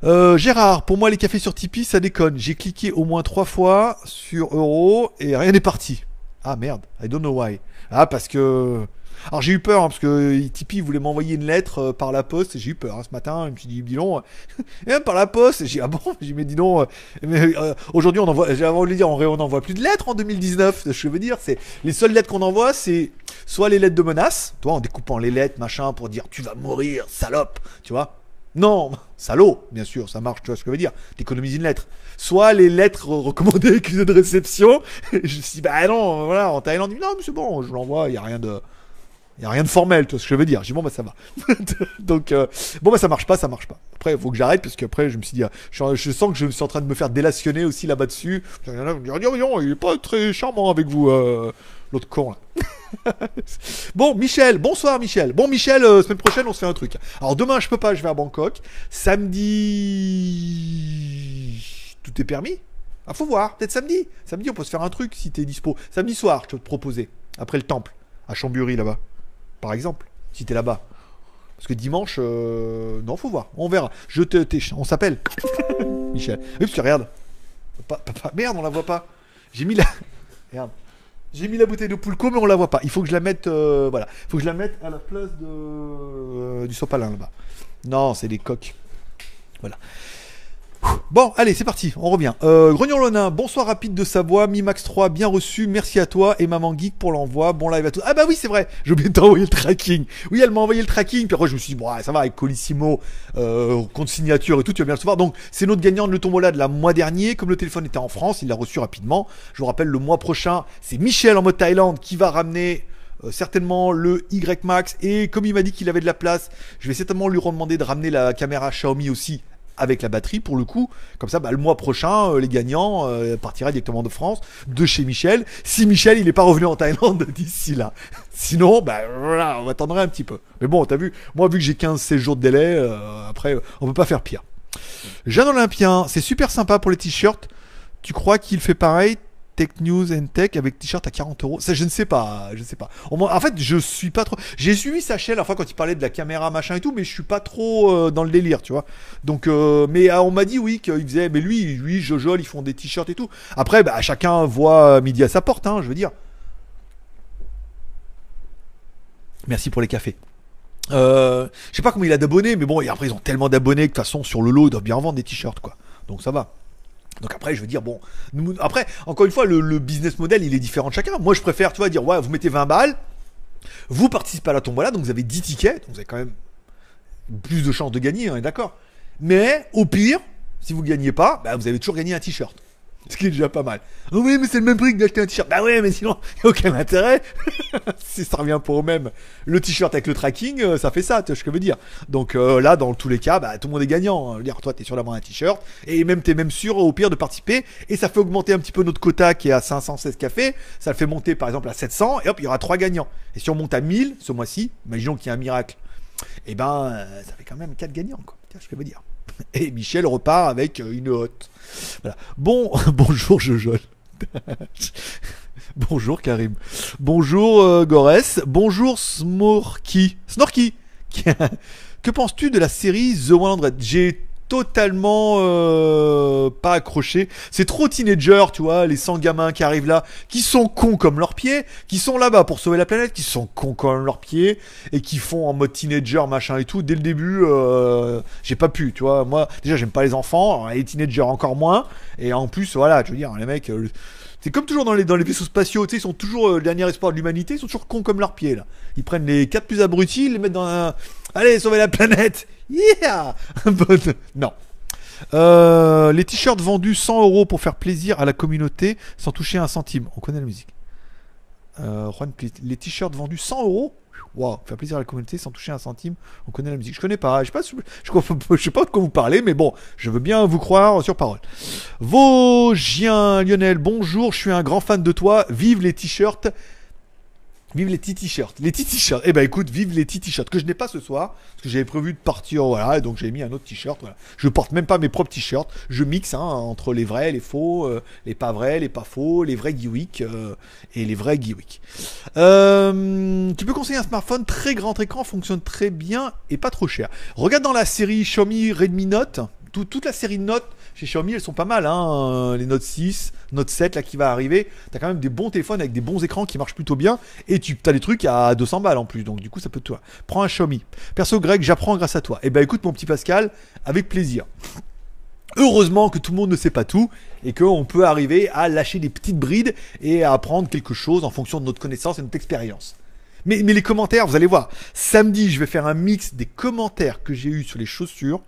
Euh, Gérard, pour moi les cafés sur Tipeee ça déconne. J'ai cliqué au moins trois fois sur euro et rien n'est parti. Ah merde, I don't know why. Ah parce que alors j'ai eu peur hein, parce que Tipeee voulait m'envoyer une lettre euh, par la poste. J'ai eu peur hein, ce matin. Je me suis dit, dis donc, et même par la poste. J'ai dit, ah bon? J'ai mais dis donc, euh, euh, aujourd'hui on envoie, j'ai avant de dire, on, on envoie plus de lettres en 2019. Je veux dire, c'est les seules lettres qu'on envoie, c'est soit les lettres de menace, toi en découpant les lettres, machin, pour dire, tu vas mourir, salope, tu vois? Non, salaud, bien sûr, ça marche, tu vois ce que je veux dire. T'économises une lettre. Soit les lettres recommandées accusées de réception. je me suis dit, bah non, voilà, en Thaïlande, non, mais c'est bon, je l'envoie, il y a rien de. Il n'y a rien de formel, tu vois ce que je veux dire. J'ai dit, bon, bah ça va. Donc, euh, bon, bah ça marche pas, ça marche pas. Après, il faut que j'arrête, parce qu'après, je me suis dit, je, sens que je suis en train de me faire délationner aussi là-bas dessus. Il il est pas très charmant avec vous, euh, l'autre con bon, Michel, bonsoir Michel. Bon, Michel, euh, semaine prochaine, on se fait un truc. Alors, demain, je peux pas, je vais à Bangkok. Samedi, tout est permis. Ah, faut voir, peut-être samedi. Samedi, on peut se faire un truc si t'es dispo. Samedi soir, je vais te proposer, après le temple, à Chambury là-bas par exemple, si t'es là-bas. Parce que dimanche, euh, non, faut voir, on verra. Je te, on s'appelle. Michel. Oui, parce que regarde. Pas- Merde, on la voit pas. J'ai mis la. Regarde. J'ai mis la bouteille de Poulco, mais on la voit pas. Il faut que je la mette. euh, voilà. Il faut que je la mette à la place de euh, du sopalin là-bas. Non, c'est des coques. Voilà. Bon, allez, c'est parti, on revient. Euh, Grognon Lonin, bonsoir rapide de Savoie, Mimax 3, bien reçu, merci à toi et Maman Geek pour l'envoi. Bon live à tous. Ah bah oui, c'est vrai, j'ai oublié de t'envoyer le tracking. Oui, elle m'a envoyé le tracking, puis après je me suis dit, bon, ça va, avec Colissimo, euh, compte signature et tout, tu vas bien le recevoir. Donc, c'est notre gagnant de le tombola de la mois dernier. Comme le téléphone était en France, il l'a reçu rapidement. Je vous rappelle, le mois prochain, c'est Michel en mode Thaïlande qui va ramener euh, certainement le Y Max et comme il m'a dit qu'il avait de la place, je vais certainement lui demander de ramener la caméra Xiaomi aussi avec la batterie pour le coup. Comme ça, bah, le mois prochain, euh, les gagnants euh, partiraient directement de France, de chez Michel. Si Michel il n'est pas revenu en Thaïlande d'ici là. Sinon, bah on attendrait un petit peu. Mais bon, t'as vu, moi vu que j'ai 15-16 jours de délai, euh, après on peut pas faire pire. Jeanne Olympien, c'est super sympa pour les t-shirts. Tu crois qu'il fait pareil Tech News and Tech avec t-shirt à 40 euros. Ça, je ne sais pas, je ne sais pas. En fait, je suis pas trop. J'ai suivi Sachel la fois quand il parlait de la caméra machin et tout, mais je suis pas trop euh, dans le délire, tu vois. Donc, euh, mais euh, on m'a dit oui qu'il faisait, mais lui, lui, ils font des t-shirts et tout. Après, bah, chacun voit midi à sa porte, hein, je veux dire. Merci pour les cafés. Je sais pas comment il a d'abonnés, mais bon, et après ils ont tellement d'abonnés que de toute façon sur le lot ils doivent bien vendre des t-shirts quoi. Donc ça va. Donc après, je veux dire, bon, après, encore une fois, le, business model, il est différent de chacun. Moi, je préfère, tu dire, ouais, vous mettez 20 balles, vous participez à la tombola, donc vous avez 10 tickets, donc vous avez quand même plus de chances de gagner, on est d'accord. Mais, au pire, si vous gagnez pas, bah, vous avez toujours gagné un t-shirt. Ce qui est déjà pas mal. Ah oui, mais c'est le même prix que d'acheter un t-shirt. Bah ouais, mais sinon, n'y a aucun intérêt. si ça revient pas au même. Le t-shirt avec le tracking, euh, ça fait ça, tu vois ce que je veux dire. Donc euh, là, dans tous les cas, bah, tout le monde est gagnant. hein. Dire, toi, t'es sûr d'avoir un t-shirt. Et même, t'es même sûr, au pire, de participer. Et ça fait augmenter un petit peu notre quota qui est à 516 cafés. Ça le fait monter, par exemple, à 700. Et hop, il y aura trois gagnants. Et si on monte à 1000 ce mois-ci, imaginons qu'il y a un miracle. Et ben, euh, ça fait quand même 4 gagnants, quoi. Tu vois ce que je veux dire. Et Michel repart avec une hotte. Bon, bonjour Jojo. bonjour Karim. Bonjour euh. Bonjour Smorky. Snorky. que penses-tu de la série The 100 J'ai totalement euh, pas accroché. C'est trop teenager, tu vois, les 100 gamins qui arrivent là, qui sont cons comme leurs pieds, qui sont là-bas pour sauver la planète, qui sont cons comme leurs pieds, et qui font en mode teenager, machin et tout. Dès le début, euh, j'ai pas pu, tu vois. Moi, déjà, j'aime pas les enfants, les teenagers encore moins. Et en plus, voilà, je veux dire, les mecs... euh, c'est comme toujours dans les, dans les vaisseaux spatiaux, tu sais, ils sont toujours euh, le dernier espoir de l'humanité, ils sont toujours cons comme leurs pieds, là. Ils prennent les quatre plus abrutis, ils les mettent dans un... Allez, sauver la planète Yeah Bonne- Non. Euh, les t-shirts vendus 100 euros pour faire plaisir à la communauté sans toucher un centime. On connaît la musique. Euh, les t-shirts vendus 100 euros? Waouh, faire plaisir à la communauté sans toucher un centime. On connaît la musique. Je connais pas. Je sais pas, sais pas de quoi vous parlez, mais bon, je veux bien vous croire sur parole. Vosgien Lionel, bonjour. Je suis un grand fan de toi. Vive les t-shirts. Vive les petits t-shirts. Les petits t-shirts. Eh ben écoute, vive les petits t-shirts que je n'ai pas ce soir parce que j'avais prévu de partir, voilà, et donc j'ai mis un autre t-shirt. Voilà. Je porte même pas mes propres t-shirts. Je mixe hein, entre les vrais, les faux, euh, les pas vrais, les pas faux, les vrais Geewick euh, et les vrais Geewick. Euh, tu peux conseiller un smartphone très grand écran, fonctionne très bien et pas trop cher. Regarde dans la série Xiaomi Redmi Note. Tout- toute la série Note chez Xiaomi, elles sont pas mal. Hein. Les Note 6, Note 7 là qui va arriver. T'as quand même des bons téléphones avec des bons écrans qui marchent plutôt bien. Et tu as des trucs à 200 balles en plus. Donc du coup, ça peut toi. Prends un Xiaomi. Perso Greg, j'apprends grâce à toi. Et ben écoute mon petit Pascal, avec plaisir. Heureusement que tout le monde ne sait pas tout et qu'on peut arriver à lâcher des petites brides et à apprendre quelque chose en fonction de notre connaissance et de notre expérience. Mais, mais les commentaires, vous allez voir, samedi, je vais faire un mix des commentaires que j'ai eu sur les chaussures.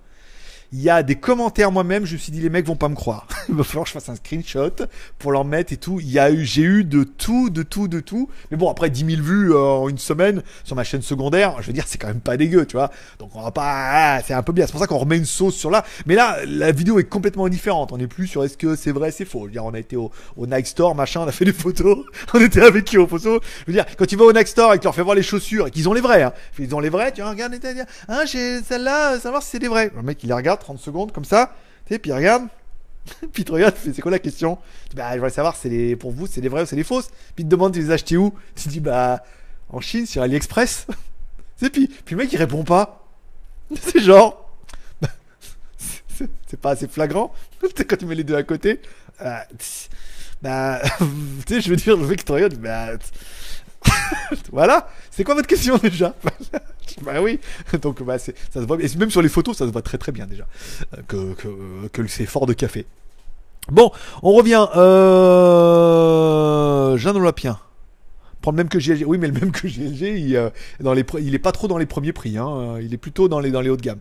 Il y a des commentaires moi-même, je me suis dit les mecs vont pas me croire. Il va falloir que je fasse un screenshot pour leur mettre et tout. Il y a eu, j'ai eu de tout, de tout, de tout. Mais bon, après 10 000 vues euh, en une semaine sur ma chaîne secondaire, je veux dire, c'est quand même pas dégueu, tu vois. Donc on va pas, ah, c'est un peu bien. C'est pour ça qu'on remet une sauce sur là. Mais là, la vidéo est complètement différente. On est plus sur est-ce que c'est vrai, c'est faux. Je veux dire, on a été au, Nike Store, machin, on a fait des photos. On était avec qui aux photos Je veux dire, quand tu vas au Nike Store et que tu leur fais voir les chaussures et qu'ils ont les vrais, hein. Ils ont les vrais, tu vois, regarde, hein, j'ai celle-là, savoir si c'est des vrais. Le mec, il les regarde 30 secondes comme ça, tu sais, puis il regarde. puis il te regarde, c'est quoi la question? Bah, je voudrais savoir, c'est les, pour vous, c'est les vrais ou c'est les fausses? Puis il te demande, tu les as achetés où? Tu dis, bah, en Chine, sur AliExpress. c'est puis, puis le mec, il répond pas. C'est genre. C'est pas assez flagrant quand tu mets les deux à côté. Euh, bah, tu sais, je veux dire, le mec te regarde, bah. voilà. C'est quoi votre question déjà Bah oui. Donc, bah, c'est- ça se voit. Et même sur les photos, ça se voit très très bien déjà. Euh, Que, que, c'est fort de café. Bon, on revient. Euh... Jeanne Olapien. Prend le même que GLG. Oui, mais le même que GLG, il, euh, il est pas trop dans les premiers prix. Hein. Il est plutôt dans les, dans les hauts de gamme.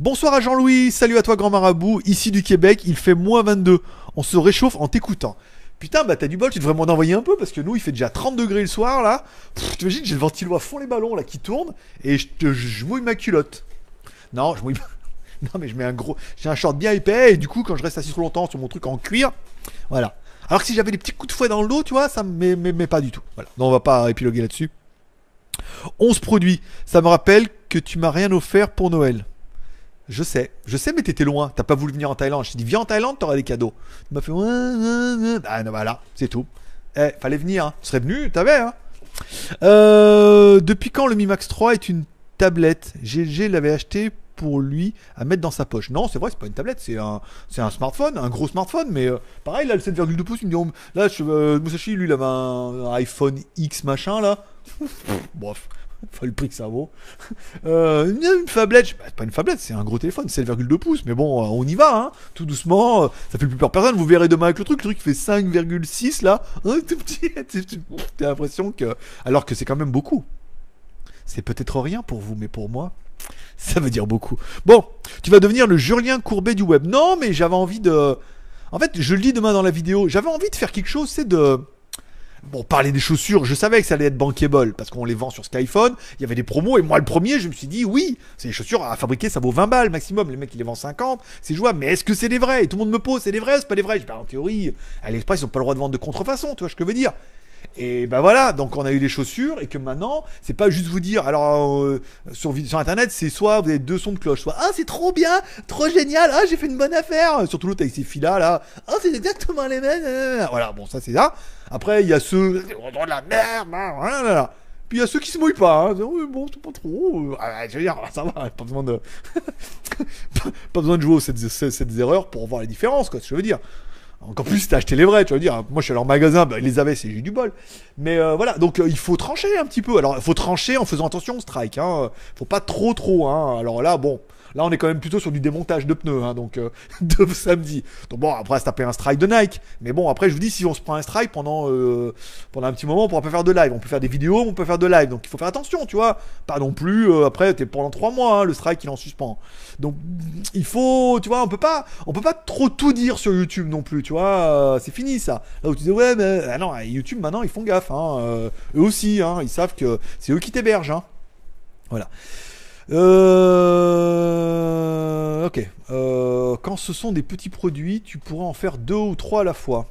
Bonsoir à Jean-Louis. Salut à toi, grand marabout. Ici du Québec, il fait moins 22. On se réchauffe en t'écoutant. Putain, bah t'as du bol, tu devrais m'en envoyer un peu parce que nous il fait déjà 30 degrés le soir là. T'imagines, j'ai le ventilo à fond les ballons là qui tourne et je, mouille ma culotte. Non, je mouille. Non, mais je mets un gros. J'ai un short bien épais et du coup, quand je reste assis trop longtemps sur mon truc en cuir, voilà. Alors que si j'avais des petits coups de fouet dans le dos, tu vois, ça me met pas du tout. Voilà. Non, on va pas épiloguer là-dessus. 11 produits. Ça me rappelle que tu m'as rien offert pour Noël. Je sais, je sais, mais t'étais loin. T'as pas voulu venir en Thaïlande. Je t'ai dit, viens en Thaïlande, t'auras des cadeaux. Tu m'as fait. Ah, non, voilà, c'est tout. Eh, fallait venir. Hein. Tu serais venu, t'avais, hein. Euh, depuis quand le Mi Max 3 est une tablette? GLG l'avait acheté pour lui à mettre dans sa poche. Non, c'est vrai, c'est pas une tablette, c'est un, c'est un smartphone, un gros smartphone, mais euh, pareil, là, le 7,2 pouces, il me dit, oh, là, je, euh, lui, il avait un, un iPhone X machin, là. Bref, faut le prix que ça vaut. Euh, une tablette, je- bah, pas une tablette, c'est un gros téléphone, 7,2 pouces, mais bon, euh, on y va, hein, tout doucement, euh, ça fait plus peur personne, vous verrez demain avec le truc, le truc fait 5,6 là, tout petit, t'as l'impression que, alors que c'est quand même beaucoup. C'est peut-être rien pour vous, mais pour moi, ça veut dire beaucoup. Bon, tu vas devenir le Julien Courbet du web. Non, mais j'avais envie de. En fait, je le dis demain dans la vidéo. J'avais envie de faire quelque chose, c'est de. Bon, parler des chaussures, je savais que ça allait être bankable parce qu'on les vend sur Skyphone. Il y avait des promos et moi, le premier, je me suis dit oui, c'est des chaussures à fabriquer, ça vaut 20 balles maximum. Les mecs, ils les vendent 50, c'est jouable. Mais est-ce que c'est des vrais? Et tout le monde me pose, c'est des vrais, c'est pas des vrais? Je dis, bah, en théorie, à l'Express, ils ont pas le droit de vendre de contrefaçon, tu vois ce que je veux dire et ben voilà, donc on a eu des chaussures et que maintenant, c'est pas juste vous dire, alors euh, sur, sur internet, c'est soit vous avez deux sons de cloche, soit ah c'est trop bien, trop génial, ah j'ai fait une bonne affaire, surtout l'autre avec ses filas là, ah c'est exactement les mêmes, euh, voilà, bon ça c'est ça. Après il y a ceux, on de la merde, hein, voilà. Puis il y a ceux qui se mouillent pas, hein. Oui, bon c'est pas trop, euh, ah, je veux dire, ça va, pas besoin de, pas, besoin de jouer aux cette, cette, cette erreurs pour voir les différences, quoi, ce que je veux dire. Encore plus t'as acheté les vrais, tu vas dire. Moi, je suis allé en magasin, bah, ils les avaient, c'est j'ai du bol. Mais euh, voilà, donc euh, il faut trancher un petit peu. Alors, il faut trancher en faisant attention au strike. Hein. Faut pas trop, trop. Hein. Alors là, bon, là, on est quand même plutôt sur du démontage de pneus, hein, donc euh, de samedi. Donc bon, après, se taper un strike de Nike. Mais bon, après, je vous dis, si on se prend un strike pendant euh, pendant un petit moment, on pourra pas faire de live. On peut faire des vidéos, on peut faire de live. Donc il faut faire attention, tu vois. Pas non plus. euh, après, t'es pendant trois mois, hein, le strike, il en suspens. Donc il faut, tu vois, on peut pas, on peut pas trop tout dire sur YouTube non plus, tu vois, c'est fini ça. Là où tu dis ouais, mais ah non, YouTube maintenant ils font gaffe, hein, eux aussi, ils savent que c'est eux qui t'hébergent. Voilà. Euh, ok. Euh, quand ce sont des petits produits, tu pourras en faire deux ou trois à la fois.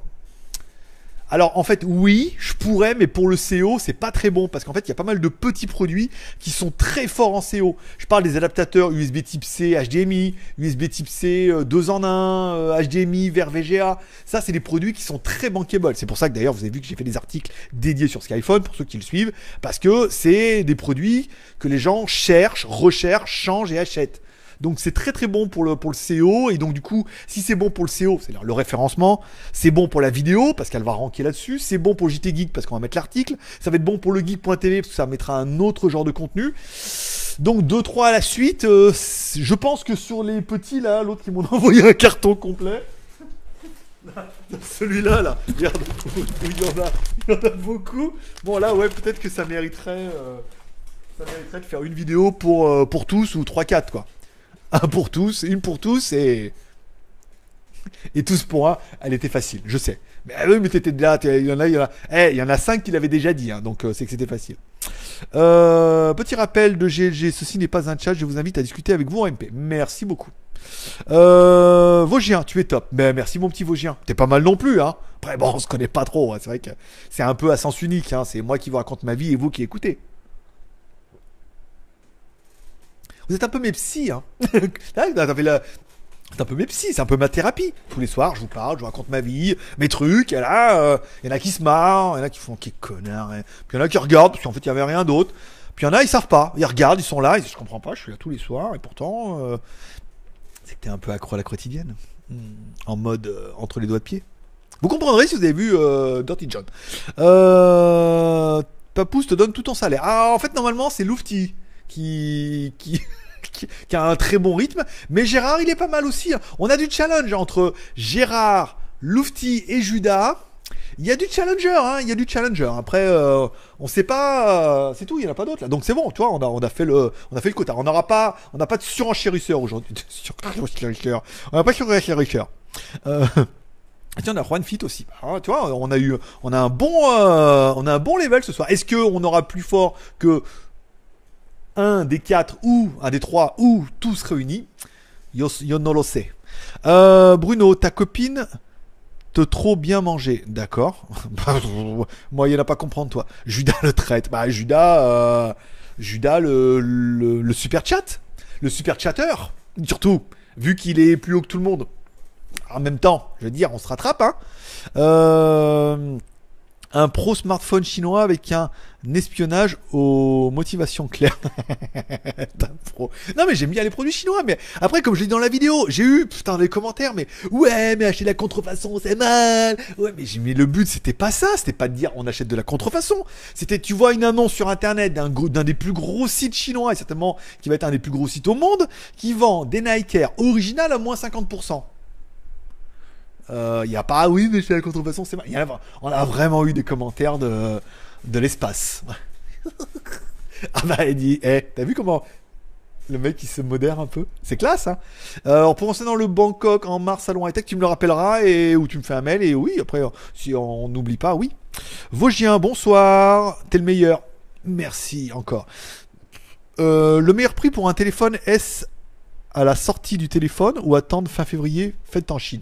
Alors en fait oui, je pourrais, mais pour le CO c'est pas très bon parce qu'en fait il y a pas mal de petits produits qui sont très forts en CO. Je parle des adaptateurs USB Type C, HDMI, USB Type C 2 en 1, HDMI vers VGA. Ça c'est des produits qui sont très bankable. C'est pour ça que d'ailleurs vous avez vu que j'ai fait des articles dédiés sur Skyphone pour ceux qui le suivent parce que c'est des produits que les gens cherchent, recherchent, changent et achètent. Donc c'est très très bon pour le, pour le CO. Et donc du coup, si c'est bon pour le CO, c'est-à-dire le référencement, c'est bon pour la vidéo parce qu'elle va ranker là-dessus, c'est bon pour JT Geek parce qu'on va mettre l'article, ça va être bon pour le geek.tv parce que ça mettra un autre genre de contenu. Donc 2-3 à la suite, euh, je pense que sur les petits là, l'autre qui m'ont envoyé un carton complet. Celui-là, là, regarde, il y en a, il y en a beaucoup. Bon là, ouais, peut-être que ça mériterait, euh, ça mériterait de faire une vidéo pour, euh, pour tous ou 3-4 quoi. Un pour tous, une pour tous et. Et tous pour un, elle était facile, je sais. Mais ah oui, mais t'étais là, il y en a, il y en a, eh, il y en a 5 qui l'avaient déjà dit, hein, donc euh, c'est que c'était facile. Euh, petit rappel de GLG, ceci n'est pas un chat, je vous invite à discuter avec vous en MP. Merci beaucoup. Euh, tu es top. Ben, merci mon petit Vosgien. T'es pas mal non plus, hein. Après, bon, on se connaît pas trop, hein. c'est vrai que c'est un peu à sens unique, hein. c'est moi qui vous raconte ma vie et vous qui écoutez. Vous êtes un peu mes psys, hein. La... C'est un peu mes psys, c'est un peu ma thérapie. Tous les soirs, je vous parle, je vous raconte ma vie, mes trucs, et là, euh, il y en a qui se marrent, il y en a qui font, quel connard, hein. puis il y en a qui regardent, parce qu'en fait, il y avait rien d'autre. Puis il y en a, ils savent pas, ils regardent, ils sont là, ils disent, je comprends pas, je suis là tous les soirs, et pourtant, euh, C'est que t'es un peu accro à la quotidienne. Hmm. En mode euh, entre les doigts de pied. Vous comprendrez si vous avez vu euh, Dirty John. Euh, Papous te donne tout ton salaire. Ah, en fait, normalement, c'est Lufty qui, a un très bon rythme. Mais Gérard, il est pas mal aussi. hein. On a du challenge entre Gérard, Lufty et Judas. Il y a du challenger, hein, il y a du challenger. Après, euh, on sait pas, euh, c'est tout, il y en a pas d'autres là. Donc c'est bon, tu vois, on a, fait le, on a fait le quota. On n'aura pas, on n'a pas de surenchérisseur aujourd'hui. On n'a pas de surenchérisseur. Euh, Tiens, on a Juan Fit aussi. Ah, tu vois, on a eu, on a un bon, euh, on a un bon level ce soir. Est-ce que on aura plus fort que un des quatre ou un des trois ou tous réunis Yo, yo no lo sais. Euh, Bruno, ta copine te trop bien manger, d'accord? Moi, il n'y en a pas comprendre, toi. Judas le traite. Bah, Judas, euh, Judas le super chat, le super chatter, surtout, vu qu'il est plus haut que tout le monde. En même temps, je veux dire, on se rattrape, hein. Euh, un pro smartphone chinois avec un espionnage aux motivations claires. Pro. Non mais j'aime bien les produits chinois, mais après comme je l'ai dit dans la vidéo, j'ai eu putain des commentaires, mais ouais mais acheter de la contrefaçon c'est mal. Ouais mais j'ai mis le but c'était pas ça, c'était pas de dire on achète de la contrefaçon. C'était tu vois une annonce sur internet d'un des plus gros sites chinois et certainement qui va être un des plus gros sites au monde, qui vend des Nike Air originales à moins 50%. Il n'y a pas, ah oui, mais chez la contrefaçon, c'est mal. On a vraiment eu des commentaires de, de l'espace. ah bah, il dit, eh, t'as vu comment le mec il se modère un peu? C'est classe, hein euh, Alors, pour dans le Bangkok en mars salon high tech, tu me le rappelleras et ou tu me fais un mail et oui, après, si on n'oublie pas, oui. Vosgien, bonsoir, t'es le meilleur. Merci encore. Euh, le meilleur prix pour un téléphone, est-ce à la sortie du téléphone ou attendre fin février, fête en Chine?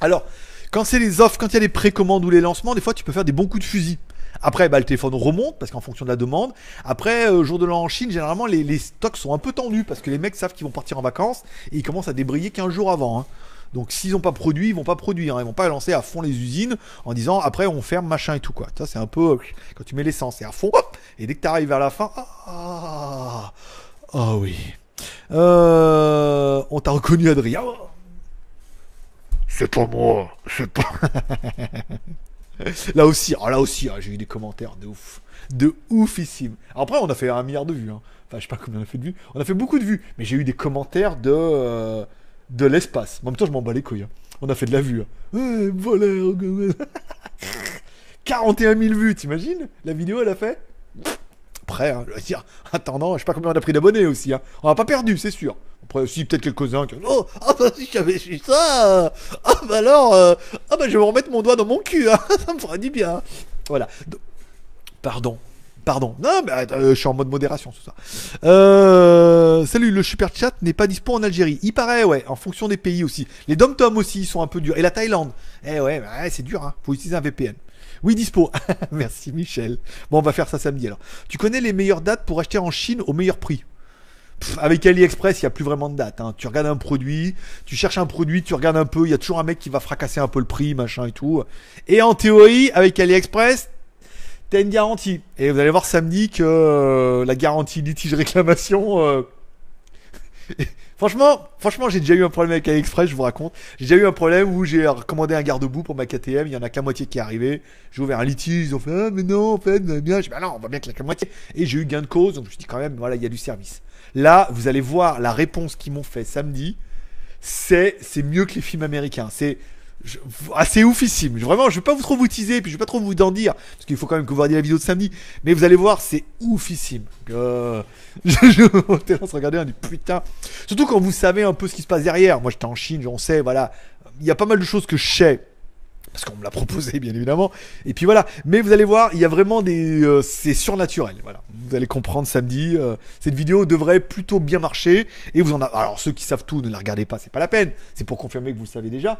Alors, quand c'est les offres, quand il y a les précommandes ou les lancements, des fois tu peux faire des bons coups de fusil. Après, bah, le téléphone remonte parce qu'en fonction de la demande. Après, euh, jour de l'an en Chine, généralement les, stocks sont un peu tendus parce que les mecs savent qu'ils vont partir en vacances et ils commencent à débrayer 15 jours avant. hein. Donc s'ils n'ont pas produit, ils vont pas produire. hein. Ils vont pas lancer à fond les usines en disant après on ferme machin et tout quoi. Ça c'est un peu euh, quand tu mets l'essence, c'est à fond. hop, et dès que tu arrives vers la fin, ah, ah, ah oui. Euh, on t'a reconnu Adrien. C'est pas moi, c'est pas. là aussi, oh, là aussi, ah, j'ai eu des commentaires de ouf, de oufissime. Après, on a fait un milliard de vues. hein. Enfin, je sais pas combien on a fait de vues. On a fait beaucoup de vues, mais j'ai eu des commentaires de euh, de l'espace. En même temps, je m'en bats les couilles. hein. On a fait de la vue. hein. Ouais, voleur. 41 000 vues, t'imagines? La vidéo, elle a fait Après, hein, je veux dire, attendant, je sais pas combien on a pris d'abonnés aussi. Hein. On a pas perdu, c'est sûr. Après, si, peut-être quelques-uns qui Oh, ah bah si j'avais su ça Ah bah alors euh, Ah bah je vais me remettre mon doigt dans mon cul, hein, ça me fera du bien. Voilà. Do- Pardon. Pardon. Non, mais euh, je suis en mode modération, tout ça. Euh, salut, le super chat n'est pas dispo en Algérie. Il paraît, ouais, en fonction des pays aussi. Les dom-tom aussi, sont un peu durs. Et la Thaïlande. Eh ouais, ouais, c'est dur, hein. Faut utiliser un VPN. Oui, dispo. Merci, Michel. Bon, on va faire ça samedi alors. Tu connais les meilleures dates pour acheter en Chine au meilleur prix? Avec AliExpress, il n'y a plus vraiment de date. hein. Tu regardes un produit, tu cherches un produit, tu regardes un peu, il y a toujours un mec qui va fracasser un peu le prix, machin et tout. Et en théorie, avec AliExpress, t'as une garantie. Et vous allez voir samedi que euh, la garantie litige réclamation. euh, franchement, franchement, j'ai déjà eu un problème avec AliExpress, je vous raconte. J'ai déjà eu un problème où j'ai recommandé un garde-boue pour ma KTM, il y en a la moitié qui est arrivé. J'ai ouvert un litige, ils ont fait ah mais non en fait, bien. J'ai dit bah non, on va bien que la moitié. Et j'ai eu gain de cause, donc je me suis dit quand même voilà il y a du service. Là, vous allez voir la réponse qu'ils m'ont fait samedi. C'est c'est mieux que les films américains. C'est je- ah, c'est oufissime. Vraiment, je vais pas vous trop vous teaser, puis je vais pas trop vous en dire, parce qu'il faut quand même que vous regardiez la vidéo de samedi. Mais vous allez voir, c'est oufissime. Euh, je, je, on se regarder, on dit putain. Surtout quand vous savez un peu ce qui se passe derrière. Moi, j'étais en Chine, on sait, voilà. Il y a pas mal de choses que je sais. Parce qu'on me l'a proposé, bien évidemment. Et puis voilà. Mais vous allez voir, il y a vraiment des. euh, c'est surnaturel. Voilà. Vous allez comprendre samedi. euh, cette vidéo devrait plutôt bien marcher. Et vous en avez. Alors, ceux qui savent tout, ne la regardez pas, c'est pas la peine. C'est pour confirmer que vous le savez déjà.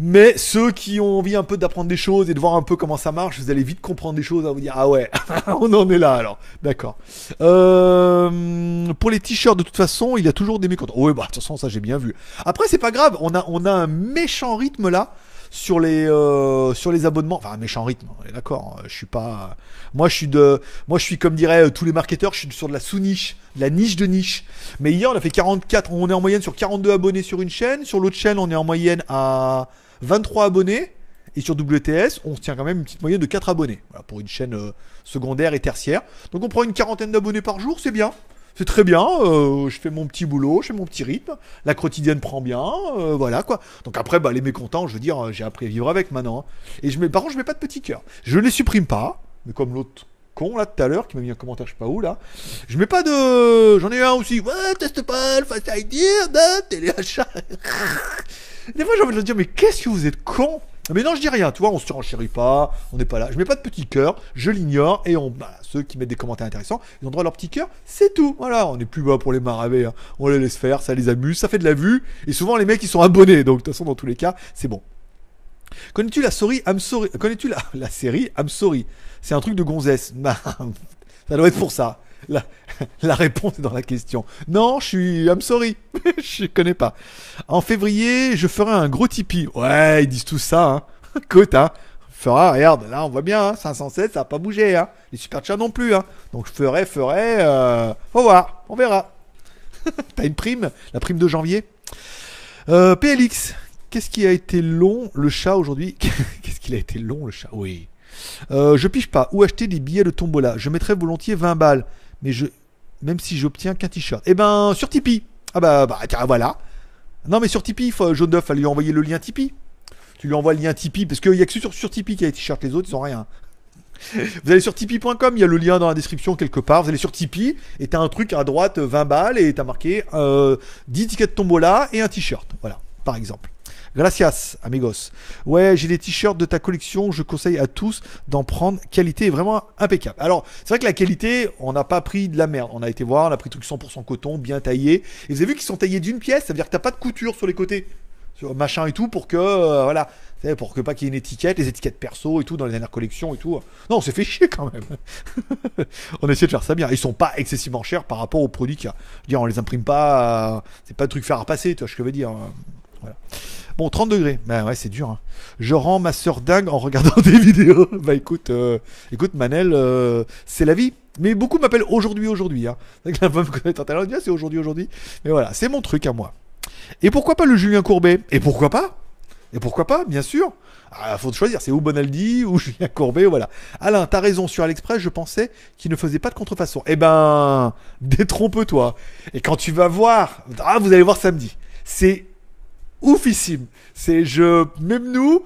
Mais ceux qui ont envie un peu d'apprendre des choses et de voir un peu comment ça marche, vous allez vite comprendre des choses à vous dire ah ouais, on en est là alors. D'accord. Euh, pour les t-shirts de toute façon, il y a toujours des mécontents. Oui bah de toute façon ça j'ai bien vu. Après c'est pas grave, on a on a un méchant rythme là. sur les euh, sur les abonnements. Enfin, un méchant rythme. D'accord. hein, Je suis pas. Moi, je suis de. Moi, je suis comme diraient euh, tous les marketeurs. Je suis sur de la sous-niche, de la niche de niche. Mais hier, on a fait 44. On est en moyenne sur 42 abonnés sur une chaîne. Sur l'autre chaîne, on est en moyenne à 23 abonnés. Et sur WTS, on se tient quand même une petite moyenne de 4 abonnés. Pour une chaîne euh, secondaire et tertiaire. Donc on prend une quarantaine d'abonnés par jour, c'est bien. C'est très bien, euh, je fais mon petit boulot, je fais mon petit rythme, la quotidienne prend bien, euh, voilà quoi. Donc après, bah, les mécontents, je veux dire, j'ai appris à vivre avec maintenant. hein. Et je mets, par contre, je mets pas de petit cœur. Je les supprime pas, mais comme l'autre con là tout à l'heure qui m'a mis un commentaire, je sais pas où là. Je mets pas de. J'en ai un aussi. Ouais, teste pas le Face ID, téléachat. Des fois, j'ai envie de leur dire, mais qu'est-ce que vous êtes con? Mais non, je dis rien, tu vois, on se surenchérit pas, on n'est pas là. Je mets pas de petit cœur, je l'ignore, et on, bah, ceux qui mettent des commentaires intéressants, ils ont droit à leur petit cœur, c'est tout. Voilà, on n'est plus bas pour les maraver, hein. on les laisse faire, ça les amuse, ça fait de la vue, et souvent les mecs ils sont abonnés, donc de toute façon, dans tous les cas, c'est bon. Connais-tu la série I'm Connais-tu la, la série? I'm sorry C'est un truc de gonzesse. Bah, ça doit être pour ça. La, réponse est dans la question. Non, je suis I'm sorry. je connais pas. En février, je ferai un gros Tipeee. Ouais, ils disent tout ça. Hein. Écoute, hein. Fera, regarde, là on voit bien, hein, 507, ça a pas bougé. Hein. Les super chats non plus. Hein. Donc je ferai, ferai. Euh... Faut voir, on verra. T'as une prime La prime de janvier? Euh, PLX, qu'est-ce qui a été long le chat aujourd'hui? Qu'est-ce qu'il a été long le chat? Oui. Euh, je pige pas. Où acheter des billets de tombola Je mettrais volontiers 20 balles, mais je même si j'obtiens qu'un t-shirt. Eh ben sur Tipeee. Ah bah, bah tiens, voilà. Non mais sur Tipeee, faut, Jaune d'œuf, lui envoyer le lien Tipeee. Tu lui envoies le lien Tipeee parce qu'il y a que sur, sur Tipeee qu'il y a les t-shirts, les autres ils ont rien. Vous allez sur tipeee.com, il y a le lien dans la description quelque part. Vous allez sur Tipeee et t'as un truc à droite 20 balles et t'as marqué euh, 10 tickets de tombola et un t-shirt. Voilà, par exemple. Gracias, amigos. Ouais, j'ai des t-shirts de ta collection. Je conseille à tous d'en prendre. Qualité est vraiment impeccable. Alors, c'est vrai que la qualité, on n'a pas pris de la merde. On a été voir, on a pris truc 100% coton, bien taillé. Et vous avez vu qu'ils sont taillés d'une pièce. Ça veut dire que t'as pas de couture sur les côtés, machin et tout, pour que euh, voilà, pour que pas qu'il y ait une étiquette, les étiquettes perso et tout dans les dernières collections et tout. Non, on s'est fait chier quand même. on a essayé de faire ça bien. Ils sont pas excessivement chers par rapport aux produits qu'il y a. Je veux dire, on les imprime pas. euh, c'est pas de truc faire à passer, tu vois ce que je veux dire. Voilà. Bon, 30 degrés. Bah ouais, c'est dur. hein. Je rends ma soeur dingue en regardant des vidéos. Bah écoute, euh, écoute Manel, euh, c'est la vie. Mais beaucoup m'appellent aujourd'hui, aujourd'hui. Hein. La femme Ah, c'est aujourd'hui, aujourd'hui. Mais voilà, c'est mon truc à moi. Et pourquoi pas le Julien Courbet? Et pourquoi pas? Et pourquoi pas, bien sûr ah, faut choisir, c'est ou Bonaldi ou Julien Courbet, voilà. Alain, t'as raison, sur AliExpress, je pensais qu'il ne faisait pas de contrefaçon. Eh ben, détrompe-toi. Et quand tu vas voir, ah, vous allez voir samedi. C'est oufissime. C'est je même nous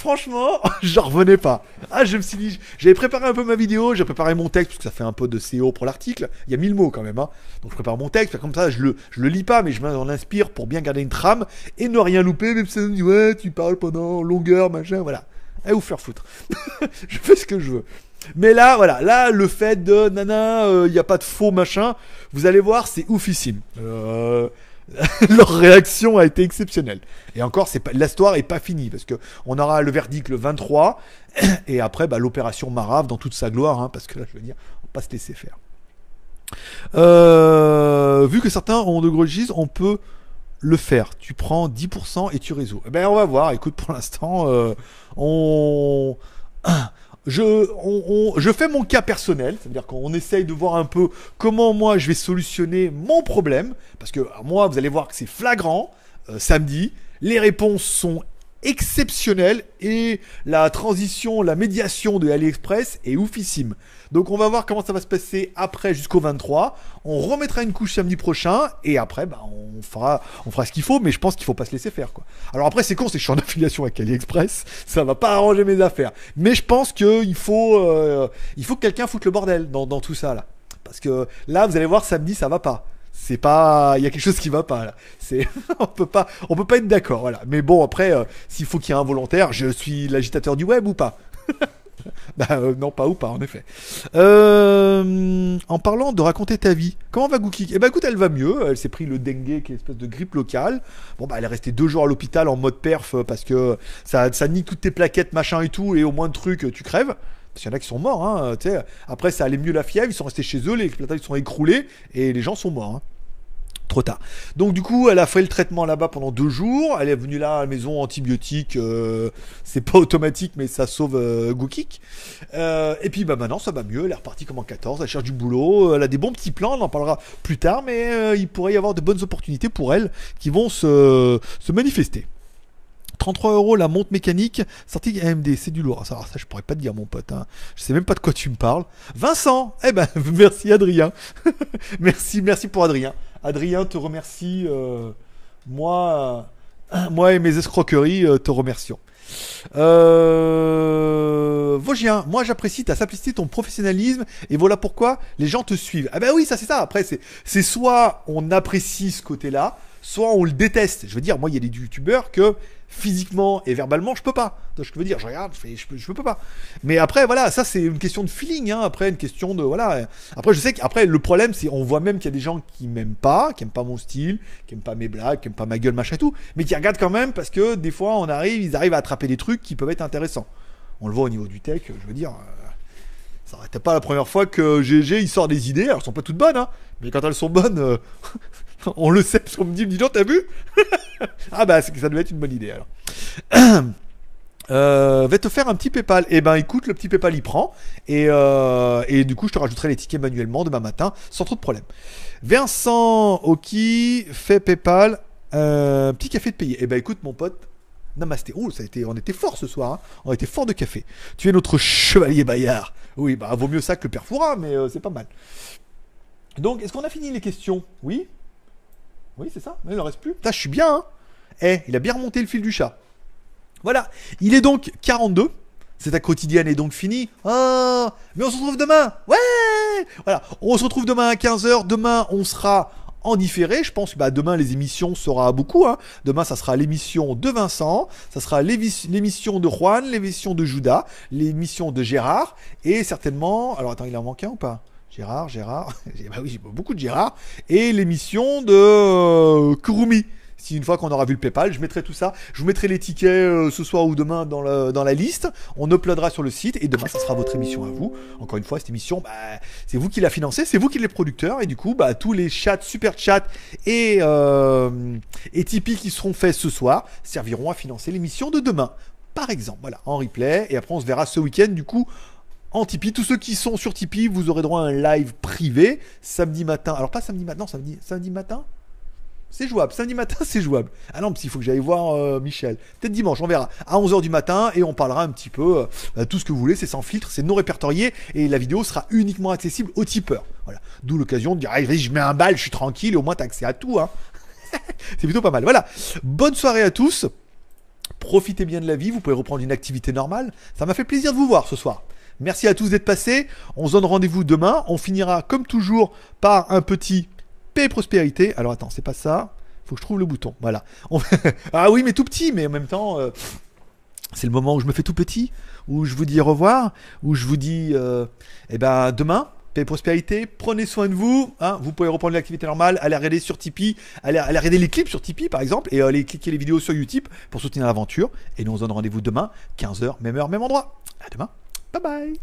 franchement, j'en revenais pas. Ah, je me suis dit j'avais préparé un peu ma vidéo, j'ai préparé mon texte parce que ça fait un peu de SEO pour l'article. Il y a 1000 mots quand même hein. Donc je prépare mon texte, comme ça je le le lis pas mais je m'en inspire pour bien garder une trame et ne rien louper même si ça me dit ouais, tu parles pendant longueur machin, voilà. Allez vous faire foutre. je fais ce que je veux. Mais là, voilà, là, le fait de nana, il n'y a pas de faux machin, vous allez voir, c'est oufissime. Euh, leur réaction a été exceptionnelle. Et encore, c'est pas l'histoire est pas finie parce que on aura le verdict le 23 et après bah, l'opération Marave dans toute sa gloire, hein, parce que là, je veux dire, on va pas se laisser faire. Euh, vu que certains ont de gros gis, on peut le faire. Tu prends 10% et tu résous. Eh ben, on va voir. Écoute, pour l'instant, euh, on je, on, fais mon cas personnel, c'est-à-dire qu'on essaye de voir un peu comment moi je vais solutionner mon problème, parce que moi vous allez voir que c'est flagrant euh, samedi, les réponses sont exceptionnelles et la transition, la médiation de AliExpress est oufissime. Donc on va voir comment ça va se passer après jusqu'au 23. On remettra une couche samedi prochain et après bah, on fera on fera ce qu'il faut mais je pense qu'il faut pas se laisser faire quoi. Alors après c'est con c'est que je suis en affiliation avec AliExpress, ça va pas arranger mes affaires. Mais je pense que il faut euh, il faut que quelqu'un foute le bordel dans, dans tout ça là. Parce que là vous allez voir samedi ça va pas. C'est pas, il y a quelque chose qui va pas là. C'est, on peut pas, on peut pas être d'accord, voilà. Mais bon après, euh, s'il faut qu'il y ait un volontaire, je suis l'agitateur du web ou pas? Bah euh, non, pas ou pas, en effet. Euh, en parlant de raconter ta vie, comment va Gookie Eh ben écoute, elle va mieux. Elle s'est pris le dengue, qui est une espèce de grippe locale. Bon bah elle est restée deux jours à l'hôpital en mode perf euh, parce que ça, ça nique toutes tes plaquettes, machin et tout, et au moins de trucs, euh, tu crèves. Parce qu'il y en a qui sont morts, hein. Après, ça allait mieux la fièvre, ils sont restés chez eux, les ils sont écroulés, et les gens sont morts. hein. Trop tard. Donc du coup, elle a fait le traitement là-bas pendant deux jours. Elle est venue là à la maison antibiotique. euh, c'est pas automatique, mais ça sauve euh. Euh, et puis bah maintenant, ça va mieux. Elle est repartie comme en 14. Elle cherche du boulot. Elle a des bons petits plans. On en parlera plus tard, mais euh, il pourrait y avoir de bonnes opportunités pour elle qui vont se, se manifester. 33 euros la montre mécanique sortie AMD, c'est du lourd. Ça, je pourrais pas te dire, mon pote. Hein. Je sais même pas de quoi tu me parles. Vincent, eh ben, merci Adrien. merci, merci pour Adrien. Adrien te remercie. euh, moi, euh, moi et mes escroqueries euh, te remercions. Euh... Vosgien, moi j'apprécie ta simplicité, ton professionnalisme, et voilà pourquoi les gens te suivent. Ah ben oui, ça c'est ça. Après, c'est c'est soit on apprécie ce côté-là, soit on le déteste. Je veux dire, moi il y a des youtubeurs que physiquement et verbalement je peux pas. Je veux dire, je regarde, je fais, peux, pas. Mais après voilà, ça c'est une question de feeling. Hein. Après une question de voilà. Après je sais qu'après le problème c'est on voit même qu'il y a des gens qui m'aiment pas, qui aiment pas mon style, qui aiment pas mes blagues, qui aiment pas ma gueule machin et tout, mais qui regardent quand même parce que des fois on arrive, ils arrivent à attraper des trucs qui peuvent être intéressants. On le voit au niveau du tech, je veux dire. euh, ça n'était pas la première fois que GG il sort des idées, alors elles sont pas toutes bonnes, hein, mais quand elles sont bonnes, euh, on le sait parce qu'on me dit, dis donc, t'as vu Ah bah ça devait être une bonne idée alors. Euh, va te faire un petit PayPal. Et ben écoute, le petit PayPal il prend. Et, euh, et du coup, je te rajouterai les tickets manuellement demain matin sans trop de problème. Vincent Oki fait PayPal. Euh, petit café de payer. Et ben écoute, mon pote. Namasté. Oh, ça a été, on était fort ce soir. hein. On était fort de café. Tu es notre chevalier Bayard. Oui, bah vaut mieux ça que le père mais euh, c'est pas mal. Donc, est-ce qu'on a fini les questions? Oui? Oui, c'est ça Mais il en reste plus. Putain, je suis bien, hein Eh, il a bien remonté le fil du chat. Voilà, il est donc 42. Cette quotidienne est donc finie. Ah, mais on se retrouve demain. Ouais Voilà, on se retrouve demain à 15h. Demain, on sera en différé. Je pense que bah, demain, les émissions sera beaucoup. Hein. Demain, ça sera l'émission de Vincent, ça sera l'émission de Juan, l'émission de Judas, l'émission de Gérard, et certainement... Alors attends, il en manque un ou pas? Gérard, Gérard, bah oui, j'ai beaucoup de Gérard, et l'émission de euh, Kurumi. Si une fois qu'on aura vu le PayPal, je mettrai tout ça. Je vous mettrai les tickets euh, ce soir ou demain dans, dans la liste. On uploadera sur le site et demain, ça sera votre émission à vous. Encore une fois, cette émission, bah, c'est vous qui la financez, c'est vous qui êtes les producteurs et du coup, bah, tous les chats, super chats et euh, et Tipeee qui seront faits ce soir serviront à financer l'émission de demain. Par exemple, voilà, en replay. Et après, on se verra ce week-end du coup en Tipeee. Tous ceux qui sont sur Tipeee, vous aurez droit à un live privé samedi matin. Alors pas samedi matin, non, samedi, matin? C'est jouable. Samedi matin, c'est jouable. Ah non, parce faut que j'aille voir euh, Michel. Peut-être dimanche, on verra. À 11h du matin et on parlera un petit peu euh, tout ce que vous voulez. C'est sans filtre, c'est non répertorié et la vidéo sera uniquement accessible aux tipeurs. Voilà. D'où l'occasion de dire, allez, je mets un bal, je suis tranquille et au moins t'as accès à tout. Hein. c'est plutôt pas mal. Voilà. Bonne soirée à tous. Profitez bien de la vie. Vous pouvez reprendre une activité normale. Ça m'a fait plaisir de vous voir ce soir. Merci à tous d'être passés. On se donne rendez-vous demain. On finira comme toujours par un petit paix et prospérité. Alors attends, c'est pas ça. Faut que je trouve le bouton. Voilà. Ah oui, mais tout petit, mais en même temps, euh, c'est le moment où je me fais tout petit, où je vous dis au revoir, où je vous dis, euh, eh ben demain. Paix et prospérité, prenez soin de vous. hein. vous pouvez reprendre l'activité normale, aller regarder sur Tipeee, aller regarder les clips sur Tipeee par exemple, et aller cliquer les vidéos sur YouTube pour soutenir l'aventure. Et nous on se donne rendez-vous demain, 15h, même heure, même endroit. À demain. Bye bye.